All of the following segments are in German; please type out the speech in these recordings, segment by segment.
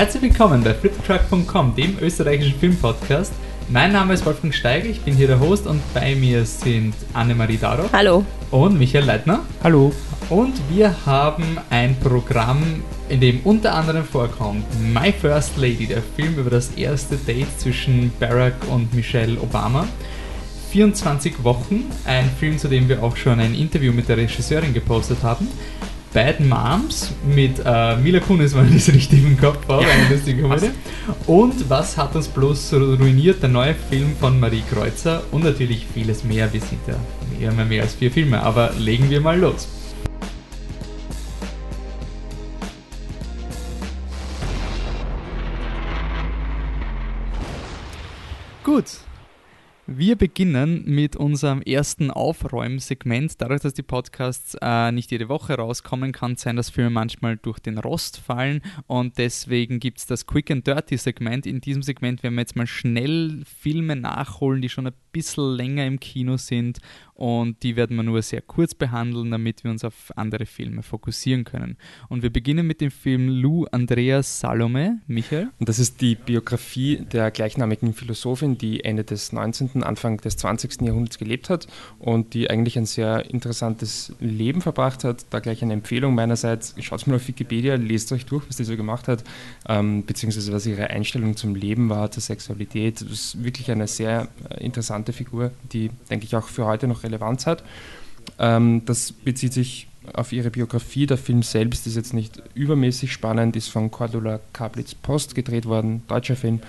Herzlich willkommen bei fliptruck.com, dem österreichischen Filmpodcast. Mein Name ist Wolfgang Steiger, ich bin hier der Host und bei mir sind Annemarie Daro. Hallo. Und Michael Leitner. Hallo. Und wir haben ein Programm, in dem unter anderem vorkommt My First Lady, der Film über das erste Date zwischen Barack und Michelle Obama. 24 Wochen, ein Film, zu dem wir auch schon ein Interview mit der Regisseurin gepostet haben. Bad Moms mit äh, Mila Kunis, wenn ich das richtig im Kopf habe, eine lustige Komödie. Und was hat uns bloß ruiniert? Der neue Film von Marie Kreuzer und natürlich vieles mehr. Wir sind ja, wir haben ja mehr als vier Filme, aber legen wir mal los. Gut, wir beginnen mit unserem ersten Aufräumsegment. Dadurch, dass die Podcasts äh, nicht jede Woche rauskommen, kann es sein, dass Filme manchmal durch den Rost fallen und deswegen gibt es das Quick and Dirty Segment. In diesem Segment werden wir jetzt mal schnell Filme nachholen, die schon ein bisschen länger im Kino sind und die werden wir nur sehr kurz behandeln, damit wir uns auf andere Filme fokussieren können. Und wir beginnen mit dem Film Lou Andreas Salome. Michael? Und das ist die Biografie der gleichnamigen Philosophin, die Ende des 19., Anfang des 20. Jahrhunderts gelebt hat und die eigentlich ein sehr interessantes Leben verbracht hat. Da gleich eine Empfehlung meinerseits. Schaut mal auf Wikipedia, lest euch durch, was die so gemacht hat, ähm, beziehungsweise was ihre Einstellung zum Leben war, zur Sexualität. Das ist wirklich eine sehr äh, interessante Figur, die, denke ich, auch für heute noch Relevanz hat. Ähm, das bezieht sich auf ihre Biografie. Der Film selbst ist jetzt nicht übermäßig spannend, ist von Cordula Kablitz Post gedreht worden, deutscher Film,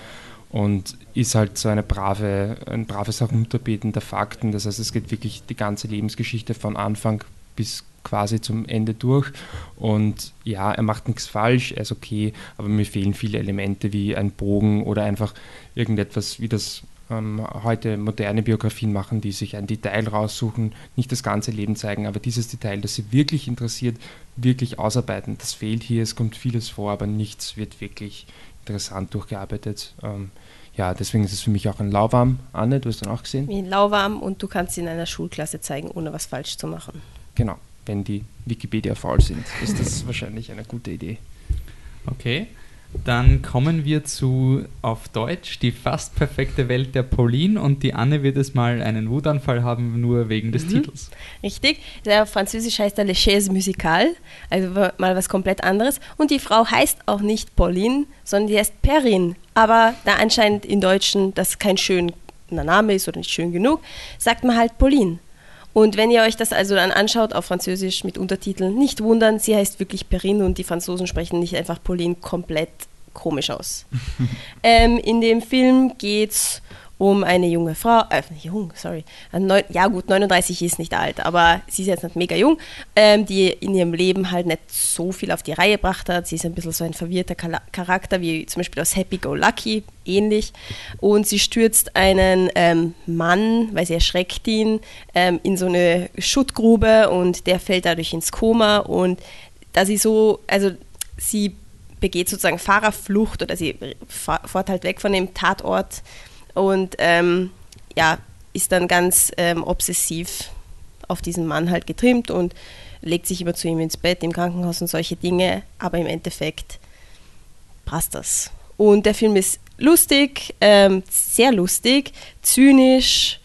und ist halt so eine brave, ein braves Herunterbeten der Fakten. Das heißt, es geht wirklich die ganze Lebensgeschichte von Anfang bis quasi zum Ende durch. Und ja, er macht nichts falsch, er ist okay, aber mir fehlen viele Elemente wie ein Bogen oder einfach irgendetwas, wie das ähm, heute moderne Biografien machen, die sich ein Detail raussuchen, nicht das ganze Leben zeigen, aber dieses Detail, das sie wirklich interessiert, wirklich ausarbeiten. Das fehlt hier, es kommt vieles vor, aber nichts wird wirklich interessant durchgearbeitet. Ähm, ja, deswegen ist es für mich auch ein Lauwarm. Anne, du hast dann auch gesehen? Ein Lauwarm und du kannst ihn in einer Schulklasse zeigen, ohne was falsch zu machen. Genau, wenn die Wikipedia faul sind, ist das wahrscheinlich eine gute Idee. Okay. Dann kommen wir zu, auf Deutsch, die fast perfekte Welt der Pauline und die Anne wird es mal einen Wutanfall haben, nur wegen des mhm. Titels. Richtig, der Französisch heißt der Le Chaise Musical, also mal was komplett anderes. Und die Frau heißt auch nicht Pauline, sondern die heißt Perrin. Aber da anscheinend in Deutschen das kein schöner Name ist oder nicht schön genug, sagt man halt Pauline. Und wenn ihr euch das also dann anschaut auf Französisch mit Untertiteln, nicht wundern, sie heißt wirklich Perrine und die Franzosen sprechen nicht einfach Pauline komplett komisch aus. ähm, in dem Film geht es um eine junge Frau, äh, jung, sorry, neun, ja gut, 39 ist nicht alt, aber sie ist jetzt nicht mega jung, ähm, die in ihrem Leben halt nicht so viel auf die Reihe gebracht hat. Sie ist ein bisschen so ein verwirrter Charakter, wie zum Beispiel aus Happy Go Lucky, ähnlich. Und sie stürzt einen ähm, Mann, weil sie erschreckt ihn, ähm, in so eine Schuttgrube und der fällt dadurch ins Koma und da sie so, also sie begeht sozusagen Fahrerflucht oder sie fährt halt weg von dem Tatort und ähm, ja, ist dann ganz ähm, obsessiv auf diesen Mann halt getrimmt und legt sich immer zu ihm ins Bett im Krankenhaus und solche Dinge, aber im Endeffekt passt das. Und der Film ist lustig, ähm, sehr lustig, zynisch,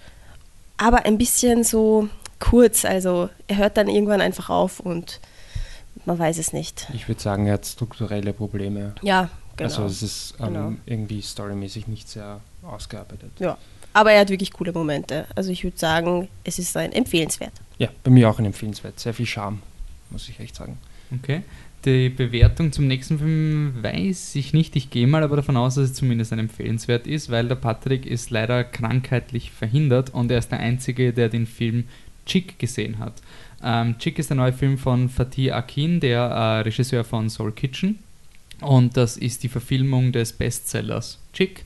aber ein bisschen so kurz. Also er hört dann irgendwann einfach auf und man weiß es nicht. Ich würde sagen, er hat strukturelle Probleme. Ja, genau. Also es ist ähm, genau. irgendwie storymäßig nicht sehr ausgearbeitet. Ja, aber er hat wirklich coole Momente. Also ich würde sagen, es ist ein empfehlenswert. Ja, bei mir auch ein empfehlenswert. Sehr viel Charme, muss ich echt sagen. Okay. Die Bewertung zum nächsten Film weiß ich nicht. Ich gehe mal aber davon aus, dass es zumindest ein empfehlenswert ist, weil der Patrick ist leider krankheitlich verhindert und er ist der Einzige, der den Film Chick gesehen hat. Ähm, Chick ist der neue Film von Fatih Akin, der äh, Regisseur von Soul Kitchen. Und das ist die Verfilmung des Bestsellers Chick.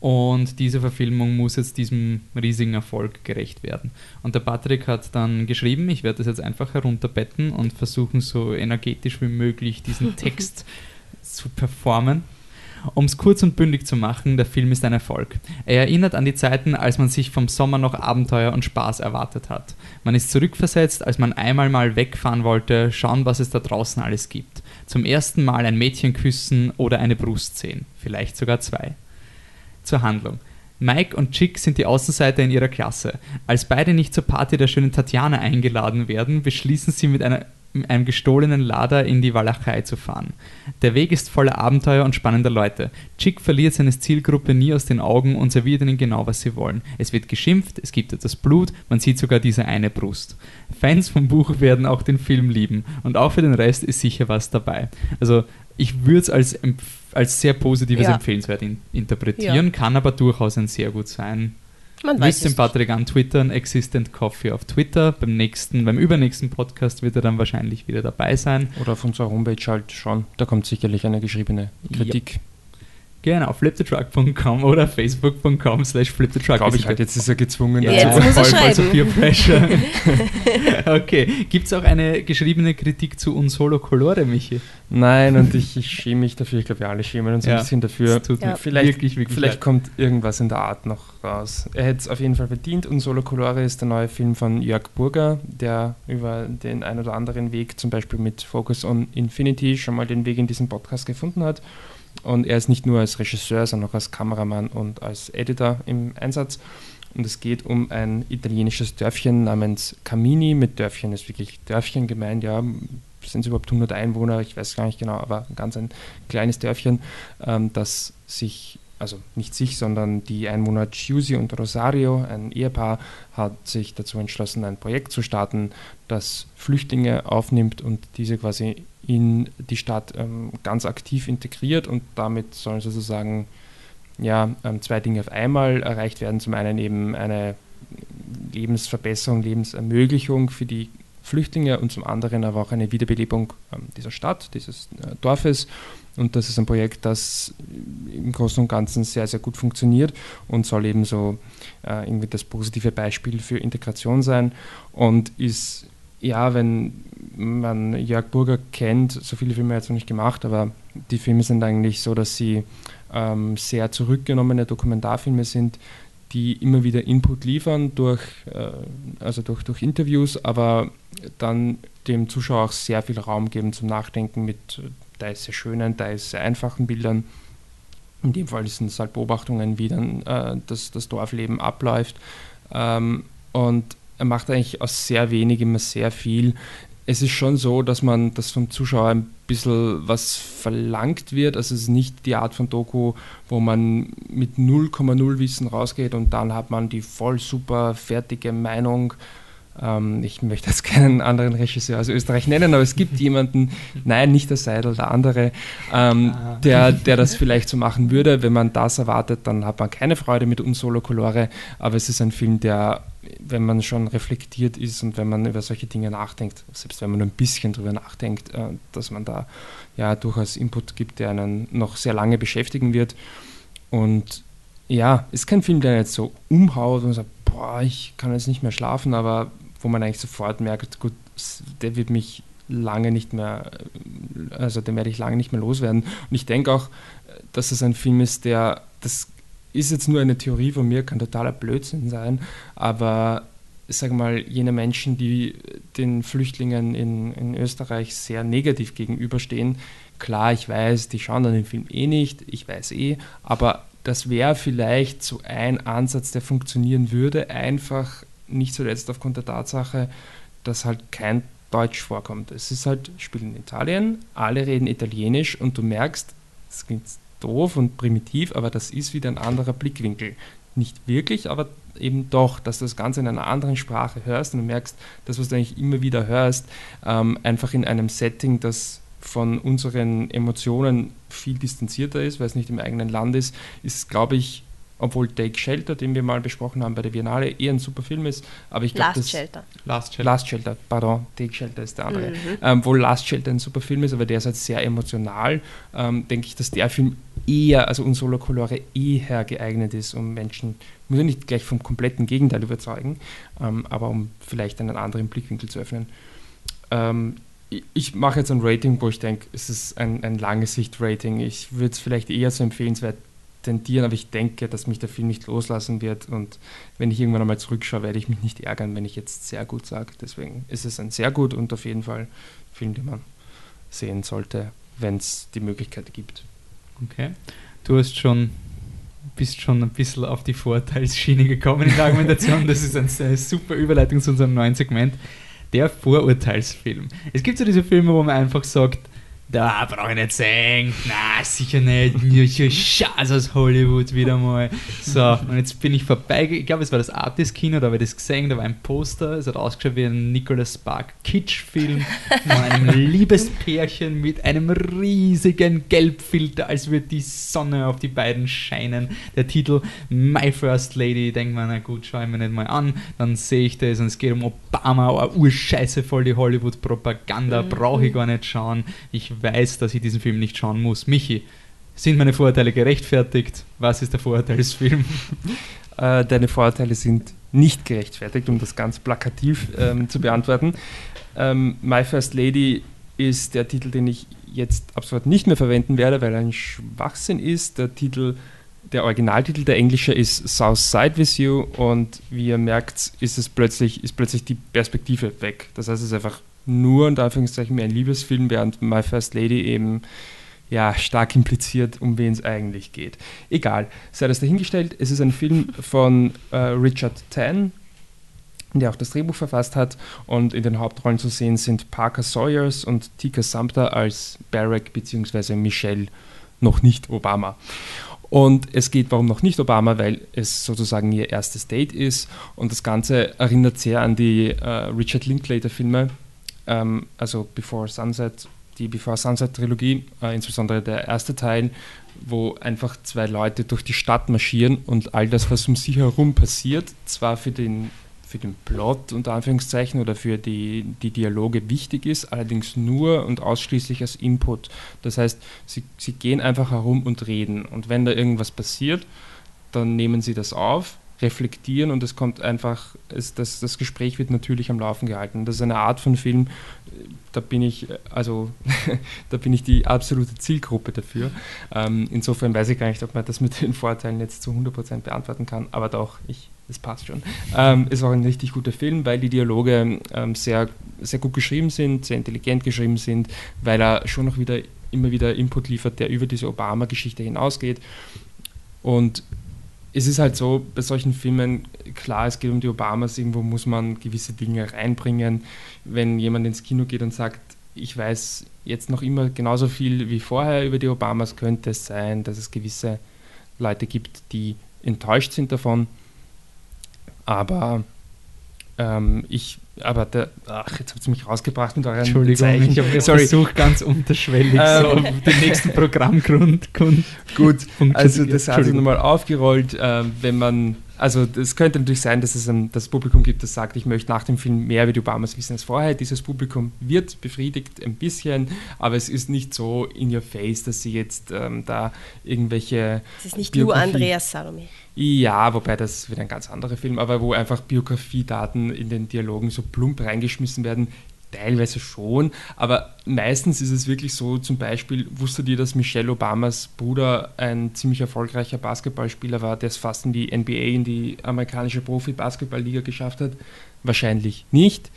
Und diese Verfilmung muss jetzt diesem riesigen Erfolg gerecht werden. Und der Patrick hat dann geschrieben, ich werde das jetzt einfach herunterbetten und versuchen, so energetisch wie möglich diesen Text zu performen. Um es kurz und bündig zu machen, der Film ist ein Erfolg. Er erinnert an die Zeiten, als man sich vom Sommer noch Abenteuer und Spaß erwartet hat. Man ist zurückversetzt, als man einmal mal wegfahren wollte, schauen, was es da draußen alles gibt. Zum ersten Mal ein Mädchen küssen oder eine Brust sehen. Vielleicht sogar zwei. Zur Handlung. Mike und Chick sind die Außenseiter in ihrer Klasse. Als beide nicht zur Party der schönen Tatjana eingeladen werden, beschließen sie mit einer einem gestohlenen Lader in die Walachei zu fahren. Der Weg ist voller Abenteuer und spannender Leute. Chick verliert seine Zielgruppe nie aus den Augen und serviert ihnen genau, was sie wollen. Es wird geschimpft, es gibt etwas Blut, man sieht sogar diese eine Brust. Fans vom Buch werden auch den Film lieben und auch für den Rest ist sicher was dabei. Also ich würde es als, als sehr positives Ja. empfehlenswert in, interpretieren, Ja. kann aber durchaus ein sehr gut sein. Man weiß Müsst es den nicht. Patrick antwittern, Existent Coffee auf Twitter. Beim nächsten, beim übernächsten Podcast wird er dann wahrscheinlich wieder dabei sein. Oder auf unserer Homepage halt schon. Da kommt sicherlich eine geschriebene Kritik. Genau, flipthetruck.com oder facebook.com slash flipthetruck. Glaube ich halt, jetzt ist er gezwungen Ja, Jetzt dazu. muss er voll, voll so schreiben. Peer Pressure. okay, gibt es auch eine geschriebene Kritik zu Un Solo Colore, Michi? Nein, und ich, ich schäme mich dafür. Ich glaube, wir alle schämen uns Ja, ein bisschen dafür. Ja. mir Vielleicht, wirklich, wirklich vielleicht kommt irgendwas in der Art noch raus. Er hätte es auf jeden Fall verdient. Und Solo Colore ist der neue Film von Jörg Burger, der über den ein oder anderen Weg, zum Beispiel mit Focus on Infinity, schon mal den Weg in diesen Podcast gefunden hat. Und er ist nicht nur als Regisseur, sondern auch als Kameramann und als Editor im Einsatz. Und es geht um ein italienisches Dörfchen namens Camini. Mit Dörfchen ist wirklich Dörfchen gemeint, ja. Sind es überhaupt 100 Einwohner? Ich weiß gar nicht genau, aber ganz ein kleines Dörfchen, ähm, das sich, also nicht sich, sondern die Einwohner Giussi und Rosario, ein Ehepaar, hat sich dazu entschlossen, ein Projekt zu starten, das Flüchtlinge aufnimmt und diese quasi in die Stadt ähm, ganz aktiv integriert und damit sollen sozusagen ja, ähm, zwei Dinge auf einmal erreicht werden. Zum einen eben eine Lebensverbesserung, Lebensermöglichung für die Flüchtlinge und zum anderen aber auch eine Wiederbelebung ähm, dieser Stadt, dieses äh, Dorfes. Und das ist ein Projekt, das im Großen und Ganzen sehr, sehr gut funktioniert und soll eben so äh, irgendwie das positive Beispiel für Integration sein. Und ist, ja, wenn man Jörg Burger kennt, so viele Filme hat er noch nicht gemacht, aber die Filme sind eigentlich so, dass sie ähm, sehr zurückgenommene Dokumentarfilme sind, die immer wieder Input liefern durch, äh, also durch, durch Interviews, aber dann dem Zuschauer auch sehr viel Raum geben zum Nachdenken mit äh, teils sehr schönen, teils sehr einfachen Bildern. In dem Fall sind es halt Beobachtungen, wie dann äh, das, das Dorfleben abläuft. Ähm, und er macht eigentlich aus sehr wenig immer sehr viel. Es ist schon so, dass man, dass vom Zuschauer ein bisschen was verlangt wird. Also es ist nicht die Art von Doku, wo man mit 0,0 Wissen rausgeht und dann hat man die voll super fertige Meinung. Ähm, ich möchte jetzt keinen anderen Regisseur aus Österreich nennen, aber es gibt jemanden, nein, nicht der Seidel, der andere, ähm, Ah. der, der das vielleicht so machen würde. Wenn man das erwartet, dann hat man keine Freude mit Un Solo Colore, aber es ist ein Film, der, wenn man schon reflektiert ist und wenn man über solche Dinge nachdenkt, selbst wenn man nur ein bisschen drüber nachdenkt, äh, dass man da ja durchaus Input gibt, der einen noch sehr lange beschäftigen wird. Und ja, ist kein Film, der jetzt so umhaut und sagt, boah, ich kann jetzt nicht mehr schlafen, aber wo man eigentlich sofort merkt, gut, der wird mich lange nicht mehr, also den werde ich lange nicht mehr loswerden. Und ich denke auch, dass es ein Film ist, der, das ist jetzt nur eine Theorie von mir, kann totaler Blödsinn sein, aber ich sage mal, jene Menschen, die den Flüchtlingen in, in Österreich sehr negativ gegenüberstehen, klar, ich weiß, die schauen dann den Film eh nicht, ich weiß eh, aber das wäre vielleicht so ein Ansatz, der funktionieren würde, einfach nicht zuletzt aufgrund der Tatsache, dass halt kein Deutsch vorkommt. Es ist halt, spielt in Italien, alle reden Italienisch und du merkst, es klingt doof und primitiv, aber das ist wieder ein anderer Blickwinkel. Nicht wirklich, aber eben doch, dass du das Ganze in einer anderen Sprache hörst und du merkst, das, was du eigentlich immer wieder hörst, ähm, einfach in einem Setting, das von unseren Emotionen viel distanzierter ist, weil es nicht im eigenen Land ist, ist, glaube ich, obwohl Take Shelter, den wir mal besprochen haben bei der Biennale, eher ein super Film ist, aber ich glaube, Last das Shelter. Last Challenge. Last Shelter, pardon, Take Shelter ist der andere. Mhm. Ähm, wo Last Shelter ein super Film ist, aber der ist halt sehr emotional, ähm, denke ich, dass der Film eher, also Un Solo Colore, eher geeignet ist, um Menschen, muss ja nicht gleich vom kompletten Gegenteil überzeugen, ähm, aber um vielleicht einen anderen Blickwinkel zu öffnen. Ähm, ich- ich mache jetzt ein Rating, wo ich denke, es ist ein, ein lange Sicht-Rating. Ich würde es vielleicht eher so empfehlenswert tendieren, aber ich denke, dass mich der Film nicht loslassen wird und wenn ich irgendwann einmal zurückschaue, werde ich mich nicht ärgern, wenn ich jetzt sehr gut sage. Deswegen ist es ein sehr gut und auf jeden Fall Film, den man sehen sollte, wenn es die Möglichkeit gibt. Okay. Du hast schon bist schon ein bisschen auf die Vorteilsschiene gekommen in der Argumentation. Das ist eine super Überleitung zu unserem neuen Segment. Der Vorurteilsfilm. Es gibt so diese Filme, wo man einfach sagt, da brauche ich nicht sehen. Na, sicher nicht. Nur Schatz aus Hollywood wieder mal. So, und jetzt bin ich vorbei. Ich glaube, es war das Artist-Kino, da habe ich das gesehen. Da war ein Poster. Es hat ausgeschaut wie ein Nicholas Spark Kitsch-Film von einem Liebespärchen mit einem riesigen Gelbfilter, als würde die Sonne auf die beiden scheinen. Der Titel My First Lady. Denke mir, na gut, schaue ich mir nicht mal an. Dann sehe ich das und es geht um Obama. Oh, Urscheiße voll die Hollywood-Propaganda. Brauche ich gar nicht schauen. Ich weiß, dass ich diesen Film nicht schauen muss. Michi, sind meine Vorurteile gerechtfertigt? Was ist der Vorurteilsfilm? Äh, deine Vorurteile sind nicht gerechtfertigt, um das ganz plakativ ähm, zu beantworten. Ähm, My First Lady ist der Titel, den ich jetzt absolut nicht mehr verwenden werde, weil er ein Schwachsinn ist. Der Titel, der Originaltitel, der englische ist South Side with You und wie ihr merkt, ist es plötzlich, ist plötzlich die Perspektive weg. Das heißt, es ist einfach nur unter Anführungszeichen mehr ein Liebesfilm, während My First Lady eben ja, stark impliziert, um wen es eigentlich geht. Egal, sei das dahingestellt. Es ist ein Film von äh, Richard Tan, der auch das Drehbuch verfasst hat. Und in den Hauptrollen zu sehen sind Parker Sawyers und Tika Sumpter als Barack bzw. Michelle, noch nicht Obama. Und es geht, warum noch nicht Obama, weil es sozusagen ihr erstes Date ist. Und das Ganze erinnert sehr an die äh, Richard Linklater-Filme, ähm, also Before Sunset, die Before Sunset Trilogie, äh, insbesondere der erste Teil, wo einfach zwei Leute durch die Stadt marschieren und all das, was um sie herum passiert, zwar für den, für den Plot unter Anführungszeichen oder für die, die Dialoge wichtig ist, allerdings nur und ausschließlich als Input. Das heißt, sie, sie gehen einfach herum und reden und wenn da irgendwas passiert, dann nehmen sie das auf reflektieren und es kommt einfach, es, das, das Gespräch wird natürlich am Laufen gehalten. Das ist eine Art von Film, da bin ich, also da bin ich die absolute Zielgruppe dafür. Ähm, insofern weiß ich gar nicht, ob man das mit den Vorteilen jetzt zu 100% beantworten kann, aber doch, ich, es passt schon. Ähm, ist auch ein richtig guter Film, weil die Dialoge ähm, sehr, sehr gut geschrieben sind, sehr intelligent geschrieben sind, weil er schon noch wieder immer wieder Input liefert, der über diese Obama-Geschichte hinausgeht. Und es ist halt so, bei solchen Filmen, klar, es geht um die Obamas, irgendwo muss man gewisse Dinge reinbringen. Wenn jemand ins Kino geht und sagt, ich weiß jetzt noch immer genauso viel wie vorher über die Obamas, könnte es sein, dass es gewisse Leute gibt, die enttäuscht sind davon. Aber ähm, ich aber der, ach, jetzt habt ihr mich rausgebracht mit euren Entschuldigung, Zeichen. ich habe versucht, ganz unterschwellig ähm, so auf den nächsten Programmgrund. Gut, also das hat sich nochmal aufgerollt, äh, wenn man, also es könnte natürlich sein, dass es ein, das Publikum gibt, das sagt, ich möchte nach dem Film mehr über die Obamas wissen als vorher. Dieses Publikum wird befriedigt ein bisschen, aber es ist nicht so in your face, dass sie jetzt ähm, da irgendwelche... Es ist nicht nur Andreas Salome. Ja, wobei das wird ein ganz anderer Film, aber wo einfach Biografiedaten in den Dialogen so plump reingeschmissen werden, teilweise schon, aber meistens ist es wirklich so, zum Beispiel, wusstet ihr, dass Michelle Obamas Bruder ein ziemlich erfolgreicher Basketballspieler war, der es fast in die NBA, in die amerikanische Profi-Basketball-Liga geschafft hat? Wahrscheinlich nicht.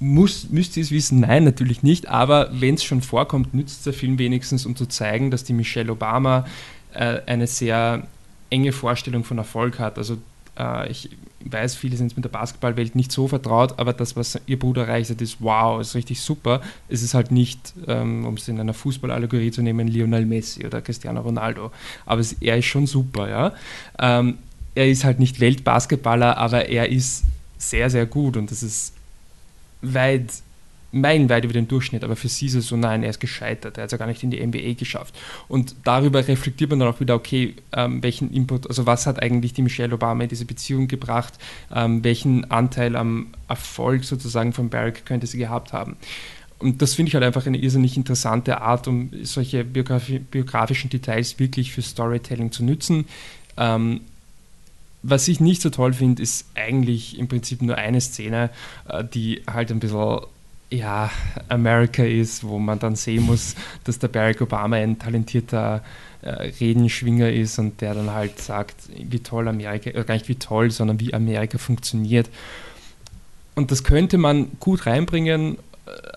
Muss, müsst ihr es wissen? Nein, natürlich nicht, aber wenn es schon vorkommt, nützt der Film wenigstens, um zu zeigen, dass die Michelle Obama äh, eine sehr enge Vorstellung von Erfolg hat. Also äh, ich weiß, viele sind mit der Basketballwelt nicht so vertraut, aber das, was ihr Bruder erreicht hat, ist wow, ist richtig super. Es ist halt nicht, ähm, um es in einer Fußballallegorie zu nehmen, Lionel Messi oder Cristiano Ronaldo. Aber es, er ist schon super, ja. Ähm, er ist halt nicht Weltbasketballer, aber er ist sehr, sehr gut und das ist weit meilenweit über den Durchschnitt, aber für sie ist es so, nein, er ist gescheitert, er hat es ja gar nicht in die NBA geschafft. Und darüber reflektiert man dann auch wieder, okay, ähm, welchen Input, also was hat eigentlich die Michelle Obama in diese Beziehung gebracht, ähm, welchen Anteil am Erfolg sozusagen von Barack könnte sie gehabt haben. Und das finde ich halt einfach eine irrsinnig interessante Art, um solche Biografi biografischen Details wirklich für Storytelling zu nützen. Ähm, was ich nicht so toll finde, ist eigentlich im Prinzip nur eine Szene, äh, die halt ein bisschen ja, America ist, wo man dann sehen muss, dass der Barack Obama ein talentierter äh, Redenschwinger ist und der dann halt sagt, wie toll Amerika, oder gar nicht wie toll, sondern wie Amerika funktioniert. Und das könnte man gut reinbringen,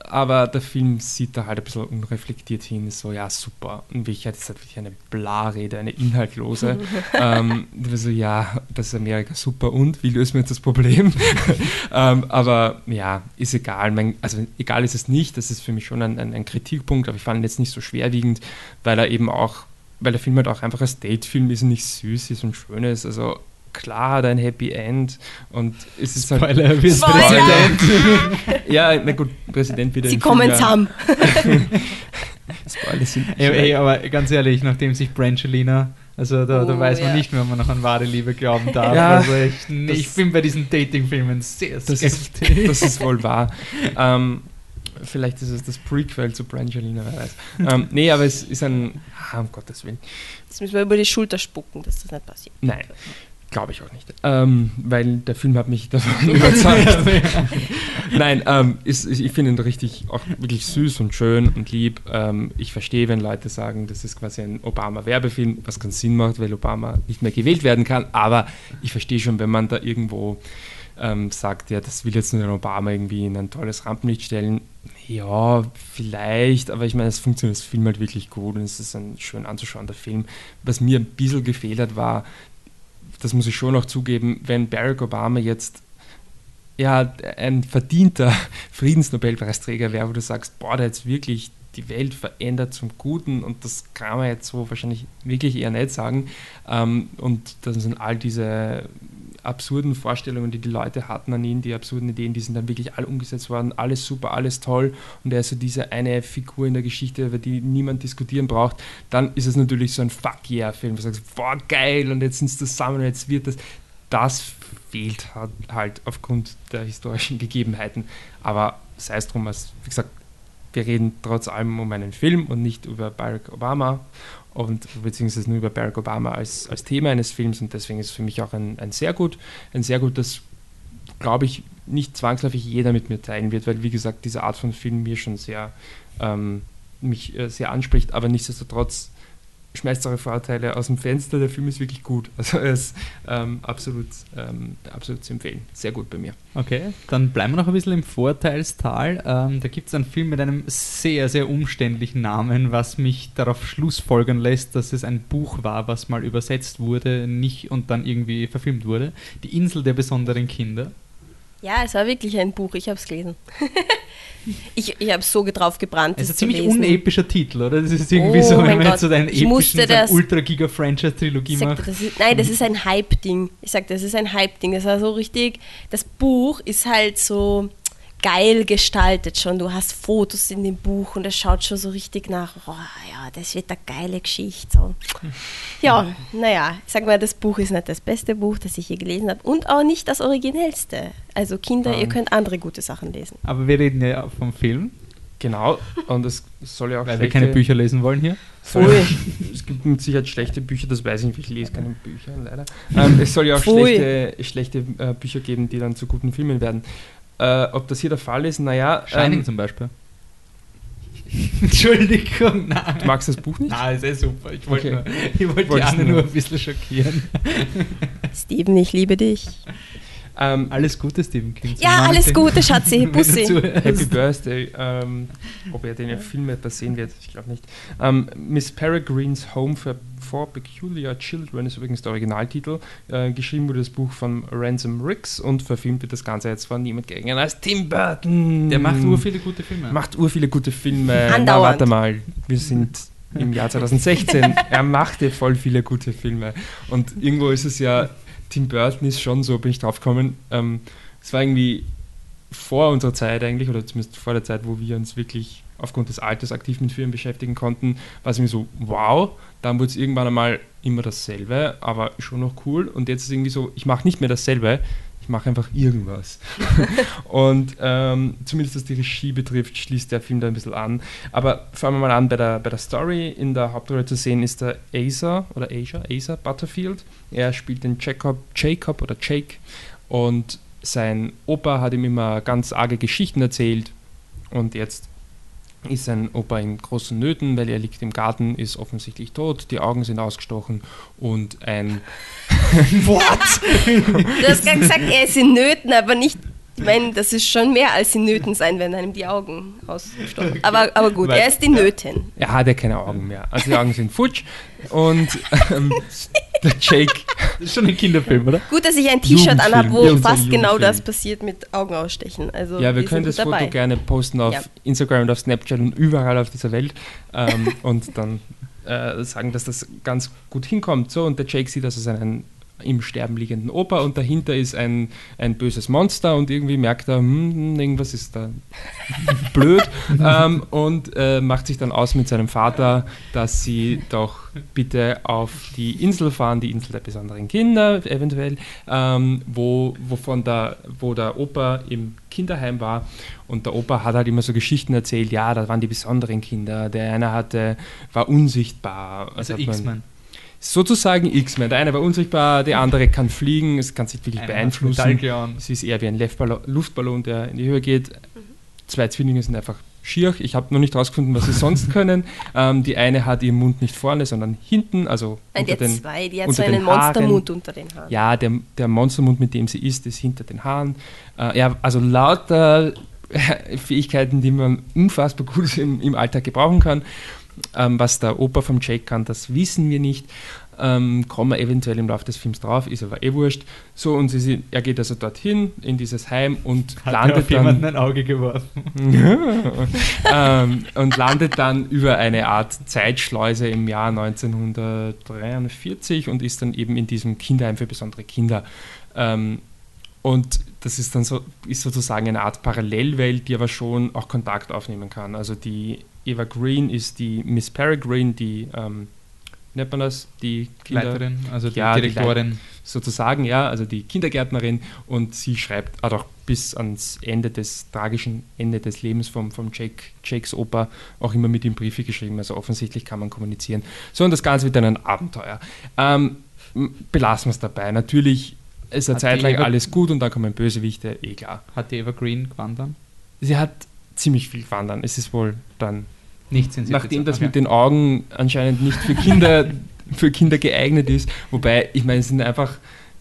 aber der Film sieht da halt ein bisschen unreflektiert hin, so, ja, super. In Wirklichkeit ist das wirklich eine Blarede, eine inhaltlose. ähm, so, ja, das ist Amerika super und wie lösen wir jetzt das Problem? ähm, aber ja, ist egal. Mein, also egal ist es nicht, das ist für mich schon ein, ein, ein Kritikpunkt, aber ich fand ihn jetzt nicht so schwerwiegend, weil er eben auch, weil der Film halt auch einfach als Datefilm ist und nicht süß ist und schön ist. Also klar hat ein Happy End und es ist halt Spoiler, halt. Präsident. ja, na gut, Präsident wieder. Sie kommen zusammen. Spoiler sind ey, ey, aber ganz ehrlich, nachdem sich Brangelina also da, da oh, weiß man ja. nicht mehr, ob man noch an wahre Liebe glauben darf. Ja, also ich, ich bin bei diesen Dating-Filmen sehr skeptisch. Das ist, das ist wohl wahr. ähm, vielleicht ist es das Prequel zu Brangelina, wer weiß. ähm, nee, aber es ist ein, ah, um Gottes Willen. Jetzt müssen wir über die Schulter spucken, dass das nicht passiert. Nein. Glaube ich auch nicht. Ähm, weil der Film hat mich davon überzeugt. Nein, ähm, ist, ich finde ihn richtig auch wirklich süß und schön und lieb. Ähm, ich verstehe, wenn Leute sagen, das ist quasi ein Obama-Werbefilm, was keinen Sinn macht, weil Obama nicht mehr gewählt werden kann. Aber ich verstehe schon, wenn man da irgendwo ähm, sagt, ja, das will jetzt nur den Obama irgendwie in ein tolles Rampenlicht stellen. Ja, vielleicht, aber ich meine, es funktioniert das Film halt wirklich gut und es ist ein schön anzuschauender Film. Was mir ein bisschen gefehlt hat, war das muss ich schon noch zugeben, wenn Barack Obama jetzt ja, ein verdienter Friedensnobelpreisträger wäre, wo du sagst, boah, der jetzt wirklich die Welt verändert zum Guten und das kann man jetzt so wahrscheinlich wirklich eher nicht sagen. Ähm, und das sind all diese absurden Vorstellungen, die die Leute hatten an ihn, die absurden Ideen, die sind dann wirklich alle umgesetzt worden, alles super, alles toll. Und er ist so diese eine Figur in der Geschichte, über die niemand diskutieren braucht, dann ist es natürlich so ein Fuck yeah-Film, wo du sagst, boah, geil und jetzt sind sie zusammen und jetzt wird das. Das fehlt halt aufgrund der historischen Gegebenheiten, aber sei es drum, als, wie gesagt, wir reden trotz allem um einen Film und nicht über Barack Obama und beziehungsweise nur über Barack Obama als, als Thema eines Films. Und deswegen ist es für mich auch ein, ein sehr gut, ein sehr gutes, glaube ich, nicht zwangsläufig jeder mit mir teilen wird, weil wie gesagt, diese Art von Film mir schon sehr ähm, mich äh, sehr anspricht, aber nichtsdestotrotz schmeißt eure Vorteile aus dem Fenster. Der Film ist wirklich gut. Also er ist ähm, absolut, ähm, absolut zu empfehlen. Sehr gut bei mir. Okay, dann bleiben wir noch ein bisschen im Vorteilstal. Ähm, da gibt es einen Film mit einem sehr, sehr umständlichen Namen, was mich darauf schlussfolgern lässt, dass es ein Buch war, was mal übersetzt wurde, nicht und dann irgendwie verfilmt wurde. Die Insel der besonderen Kinder. Ja, es war wirklich ein Buch, ich habe es gelesen. ich ich habe so drauf gebrannt. Es ist ein ziemlich lesen. unepischer Titel, oder? Das ist irgendwie oh so, wenn man jetzt so einen epischen so Ultra-Giga-Franchise-Trilogie macht. Das ist, nein, das ist ein Hype-Ding. Ich sage, das ist ein Hype-Ding. Das war so richtig. Das Buch ist halt so geil gestaltet schon. Du hast Fotos in dem Buch und es schaut schon so richtig nach, oh ja, das wird eine geile Geschichte. So. Ja, naja, ich sag mal, das Buch ist nicht das beste Buch, das ich je gelesen habe und auch nicht das originellste. Also Kinder, ja. ihr könnt andere gute Sachen lesen. Aber wir reden ja vom Film. Genau, und es soll ja auch Weil wir keine Bücher lesen wollen hier. Soll, es gibt mit Sicherheit schlechte Bücher, das weiß ich nicht, ich lese keine Bücher, leider. Ähm, es soll ja auch Pfui. schlechte, schlechte äh, Bücher geben, die dann zu guten Filmen werden. Äh, ob das hier der Fall ist, naja. Shining ähm, zum Beispiel. Entschuldigung, nein. Du magst das Buch nicht? Nein, ist eh super. Ich wollte okay. wollt die Anne nur ein bisschen schockieren. Steven, ich liebe dich. Ähm, alles Gute, Stephen King. Ja, alles Gute, Schatzi. Bussi. Happy Birthday. Ähm, ob er den ja Film etwas sehen wird, ich glaube nicht. Ähm, Miss Peregrine's Home for, for, Peculiar Children ist übrigens der Originaltitel. Äh, geschrieben wurde das Buch von Ransom Riggs und verfilmt wird das Ganze jetzt von niemand gegen als Tim Burton. Der macht ur viele gute Filme. Macht ur viele gute Filme. Na, warte mal. Wir sind im Jahr 2016. er machte voll viele gute Filme. Und irgendwo ist es ja Tim Burton ist schon so, bin ich drauf gekommen. Ähm, es war irgendwie vor unserer Zeit eigentlich, oder zumindest vor der Zeit, wo wir uns wirklich aufgrund des Alters aktiv mit Filmen beschäftigen konnten, war es irgendwie so, wow, dann wurde es irgendwann einmal immer dasselbe, aber schon noch cool. Und jetzt ist es irgendwie so, ich mache nicht mehr dasselbe, ich mache einfach irgendwas. und ähm, zumindest was die Regie betrifft, schließt der Film da ein bisschen an. Aber fangen wir mal an bei der, bei der Story. In der Hauptrolle zu sehen ist der Asa oder Asia, Asa Butterfield. Er spielt den Jacob, Jacob oder Jake und sein Opa hat ihm immer ganz arge Geschichten erzählt und jetzt ist sein Opa in großen Nöten, weil er liegt im Garten, ist offensichtlich tot, die Augen sind ausgestochen und ein... What? du hast gerade gesagt, er ist in Nöten, aber nicht ich meine, das ist schon mehr als in Nöten sein, wenn einem die Augen ausstochen. Aber, aber gut, er ist in Nöten. Er hat ja keine Augen mehr. Also die Augen sind futsch und ähm, der Jake. Das ist schon ein Kinderfilm, oder? Gut, dass ich ein T-Shirt anhabe, wo fast genau das passiert mit Augen ausstechen. Also ja, wir können das Foto dabei. gerne posten auf ja. Instagram und auf Snapchat und überall auf dieser Welt ähm, und dann äh, sagen, dass das ganz gut hinkommt. So, und der Jake sieht, dass es einen im Sterben liegenden Opa und dahinter ist ein, ein böses Monster und irgendwie merkt er, hm, irgendwas ist da blöd ähm, und äh, macht sich dann aus mit seinem Vater, dass sie doch bitte auf die Insel fahren, die Insel der besonderen Kinder eventuell, ähm, wo, wovon der, wo der Opa im Kinderheim war und der Opa hat halt immer so Geschichten erzählt, ja, da waren die besonderen Kinder, der eine hatte, war unsichtbar. Also X-Men sozusagen X-Men. Der eine war unsichtbar, der andere kann fliegen, es kann sich wirklich beeinflussen. Es ist eher wie ein Luftballon, der in die Höhe geht. Zwei Zwillinge sind einfach schier. Ich habe noch nicht herausgefunden, was sie sonst können. Ähm, die eine hat ihren Mund nicht vorne, sondern hinten, also Nein, unter den zwei, die hat so einen Monstermund unter den Haaren. Ja, der, der Monstermund, mit dem sie isst, ist hinter den Haaren. Äh, ja, also lauter Fähigkeiten, die man unfassbar gut im, im Alltag gebrauchen kann. Ähm, was der Opa vom Jake kann, das wissen wir nicht. Ähm, kommen wir eventuell im Laufe des Films drauf, ist aber eh wurscht. So, und sie, er geht also dorthin, in dieses Heim und Hat landet auf dann. jemanden ein Auge geworfen. ähm, und landet dann über eine Art Zeitschleuse im Jahr 1943 und ist dann eben in diesem Kinderheim für besondere Kinder. Ähm, und das ist dann so, ist sozusagen eine Art Parallelwelt, die aber schon auch Kontakt aufnehmen kann. Also die Eva Green ist die Miss Peregrine, die, ähm, nennt man das? Die Kinder Leiterin, also die ja, Direktorin. Die sozusagen, ja, also die Kindergärtnerin und sie schreibt also auch bis ans Ende des tragischen Ende des Lebens vom, vom Jake, Jakes Opa auch immer mit ihm Briefe geschrieben. Also offensichtlich kann man kommunizieren. So, und das Ganze wird dann ein Abenteuer. Ähm, belassen wir es dabei. Natürlich ist eine Zeit lang alles gut und dann kommen Bösewichte, eh klar. Hat die Eva Green gewandert? Sie hat ziemlich viel wandern. Es ist wohl dann. Nicht Nachdem das okay. mit den Augen anscheinend nicht für Kinder, für Kinder geeignet ist. Wobei, ich meine, es sind einfach.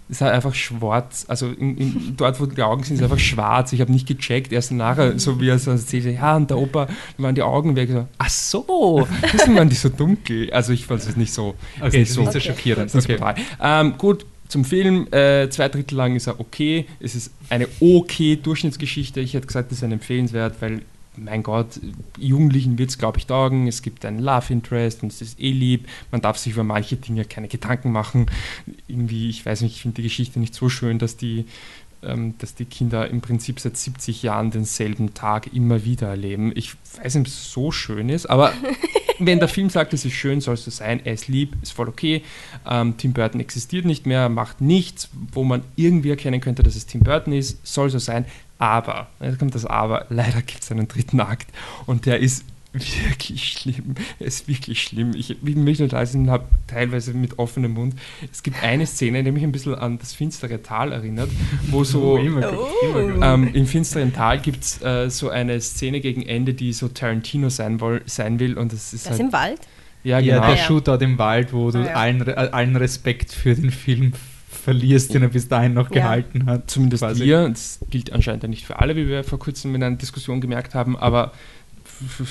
Es ist halt einfach schwarz, also in, in, dort, wo die Augen sind, ist einfach schwarz. Ich habe nicht gecheckt, erst nachher, so wie er so erzählte, ja, und der Opa, da waren die Augen weg. So, Ach so, deswegen waren die so dunkel. Also ich fand es nicht so, okay, so, nicht so schockierend. Okay. Ähm, gut, zum Film, äh, zwei Drittel lang ist er okay. Es ist eine okay Durchschnittsgeschichte. Ich hätte gesagt, das ist ein empfehlenswert, weil, mein Gott, Jugendlichen wird es, glaube ich, taugen. Es gibt ein Love Interest und es ist eh lieb. Man darf sich über manche Dinge keine Gedanken machen. Irgendwie, ich weiß nicht, ich finde die Geschichte nicht so schön, dass die ähm, dass die Kinder im Prinzip seit 70 Jahren denselben Tag immer wieder erleben. Ich weiß nicht, ob es so schön ist, aber wenn der Film sagt, es ist schön, soll es so sein. Er ist lieb, ist voll okay. Ähm, Tim Burton existiert nicht mehr, macht nichts, wo man irgendwie erkennen könnte, dass es Tim Burton ist, soll so sein. Aber, jetzt kommt das Aber, leider gibt es einen dritten Akt und der ist wirklich schlimm. Es ist wirklich schlimm. Ich wie mich habe teilweise mit offenem Mund. Es gibt eine Szene, die mich ein bisschen an das finstere Tal erinnert, wo so oh, ähm, im finsteren Tal gibt es äh, so eine Szene gegen Ende, die so Tarantino sein, woll, sein will. Und das ist das halt, im Wald? Ja, genau. Ja, der Shootout im Wald, wo du ah, ja. allen, allen Respekt für den Film verlierst, den er bis dahin noch ja. gehalten hat. Zumindest quasi. wir. Das gilt anscheinend nicht für alle, wie wir vor kurzem in einer Diskussion gemerkt haben, aber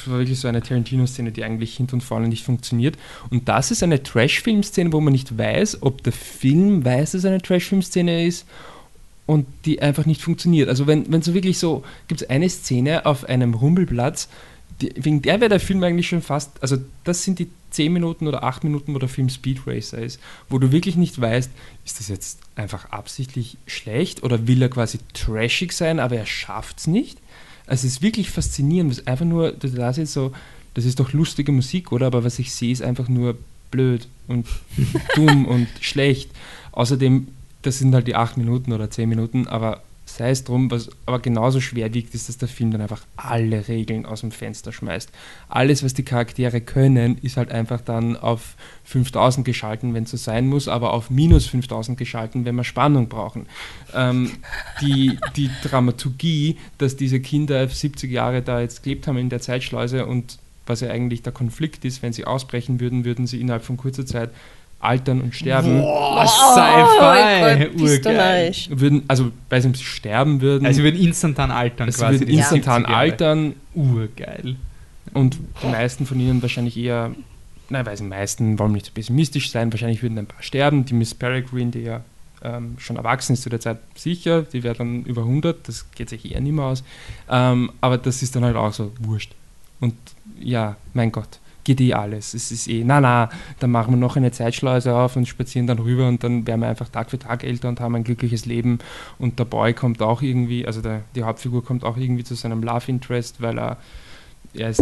war wirklich so eine Tarantino-Szene, die eigentlich hinten und vorne nicht funktioniert. Und das ist eine Trash-Film-Szene, wo man nicht weiß, ob der Film weiß, dass es eine Trash-Film-Szene ist und die einfach nicht funktioniert. Also wenn, wenn so wirklich so, gibt es eine Szene auf einem Rumpelplatz, die, wegen der wäre der Film eigentlich schon fast, also das sind die 10 Minuten oder 8 Minuten, wo der Film Speed Racer ist, wo du wirklich nicht weißt, ist das jetzt einfach absichtlich schlecht oder will er quasi trashig sein, aber er schafft es nicht? Also es ist wirklich faszinierend, was einfach nur, du da so, das ist doch lustige Musik, oder? Aber was ich sehe, ist einfach nur blöd und dumm und schlecht. Außerdem, das sind halt die acht Minuten oder zehn Minuten, aber sei es drum, was aber genauso schwer wiegt, ist, dass der Film dann einfach alle Regeln aus dem Fenster schmeißt. Alles, was die Charaktere können, ist halt einfach dann auf 5000 geschalten, wenn es so sein muss, aber auf minus 5000 geschalten, wenn wir Spannung brauchen. Ähm, die, die Dramaturgie, dass diese Kinder 70 Jahre da jetzt gelebt haben in der Zeitschleuse und was ja eigentlich der Konflikt ist, wenn sie ausbrechen würden, würden sie innerhalb von kurzer Zeit altern und sterben. Boah, Sci-Fi! Oh Urgeil. Würden, also, weiß nicht, ob sie sterben würden. Also, sie würden instantan altern sie quasi. würden instantan ja. altern. Urgeil. Und die meisten von ihnen wahrscheinlich eher, nein, weiß die meisten wollen nicht so pessimistisch sein, wahrscheinlich würden ein paar sterben. Die Miss Peregrine, die ja ähm, schon erwachsen ist zu der Zeit, sicher, die wäre dann über 100, das geht sich eher nicht mehr aus. Ähm, aber das ist dann halt auch so wurscht. Und ja, mein Gott geht eh alles. Es ist eh, na na, dann machen wir noch eine Zeitschleuse auf und spazieren dann rüber und dann werden wir einfach Tag für Tag älter und haben ein glückliches Leben. Und der Boy kommt auch irgendwie, also der, die Hauptfigur kommt auch irgendwie zu seinem Love Interest, weil er er ist,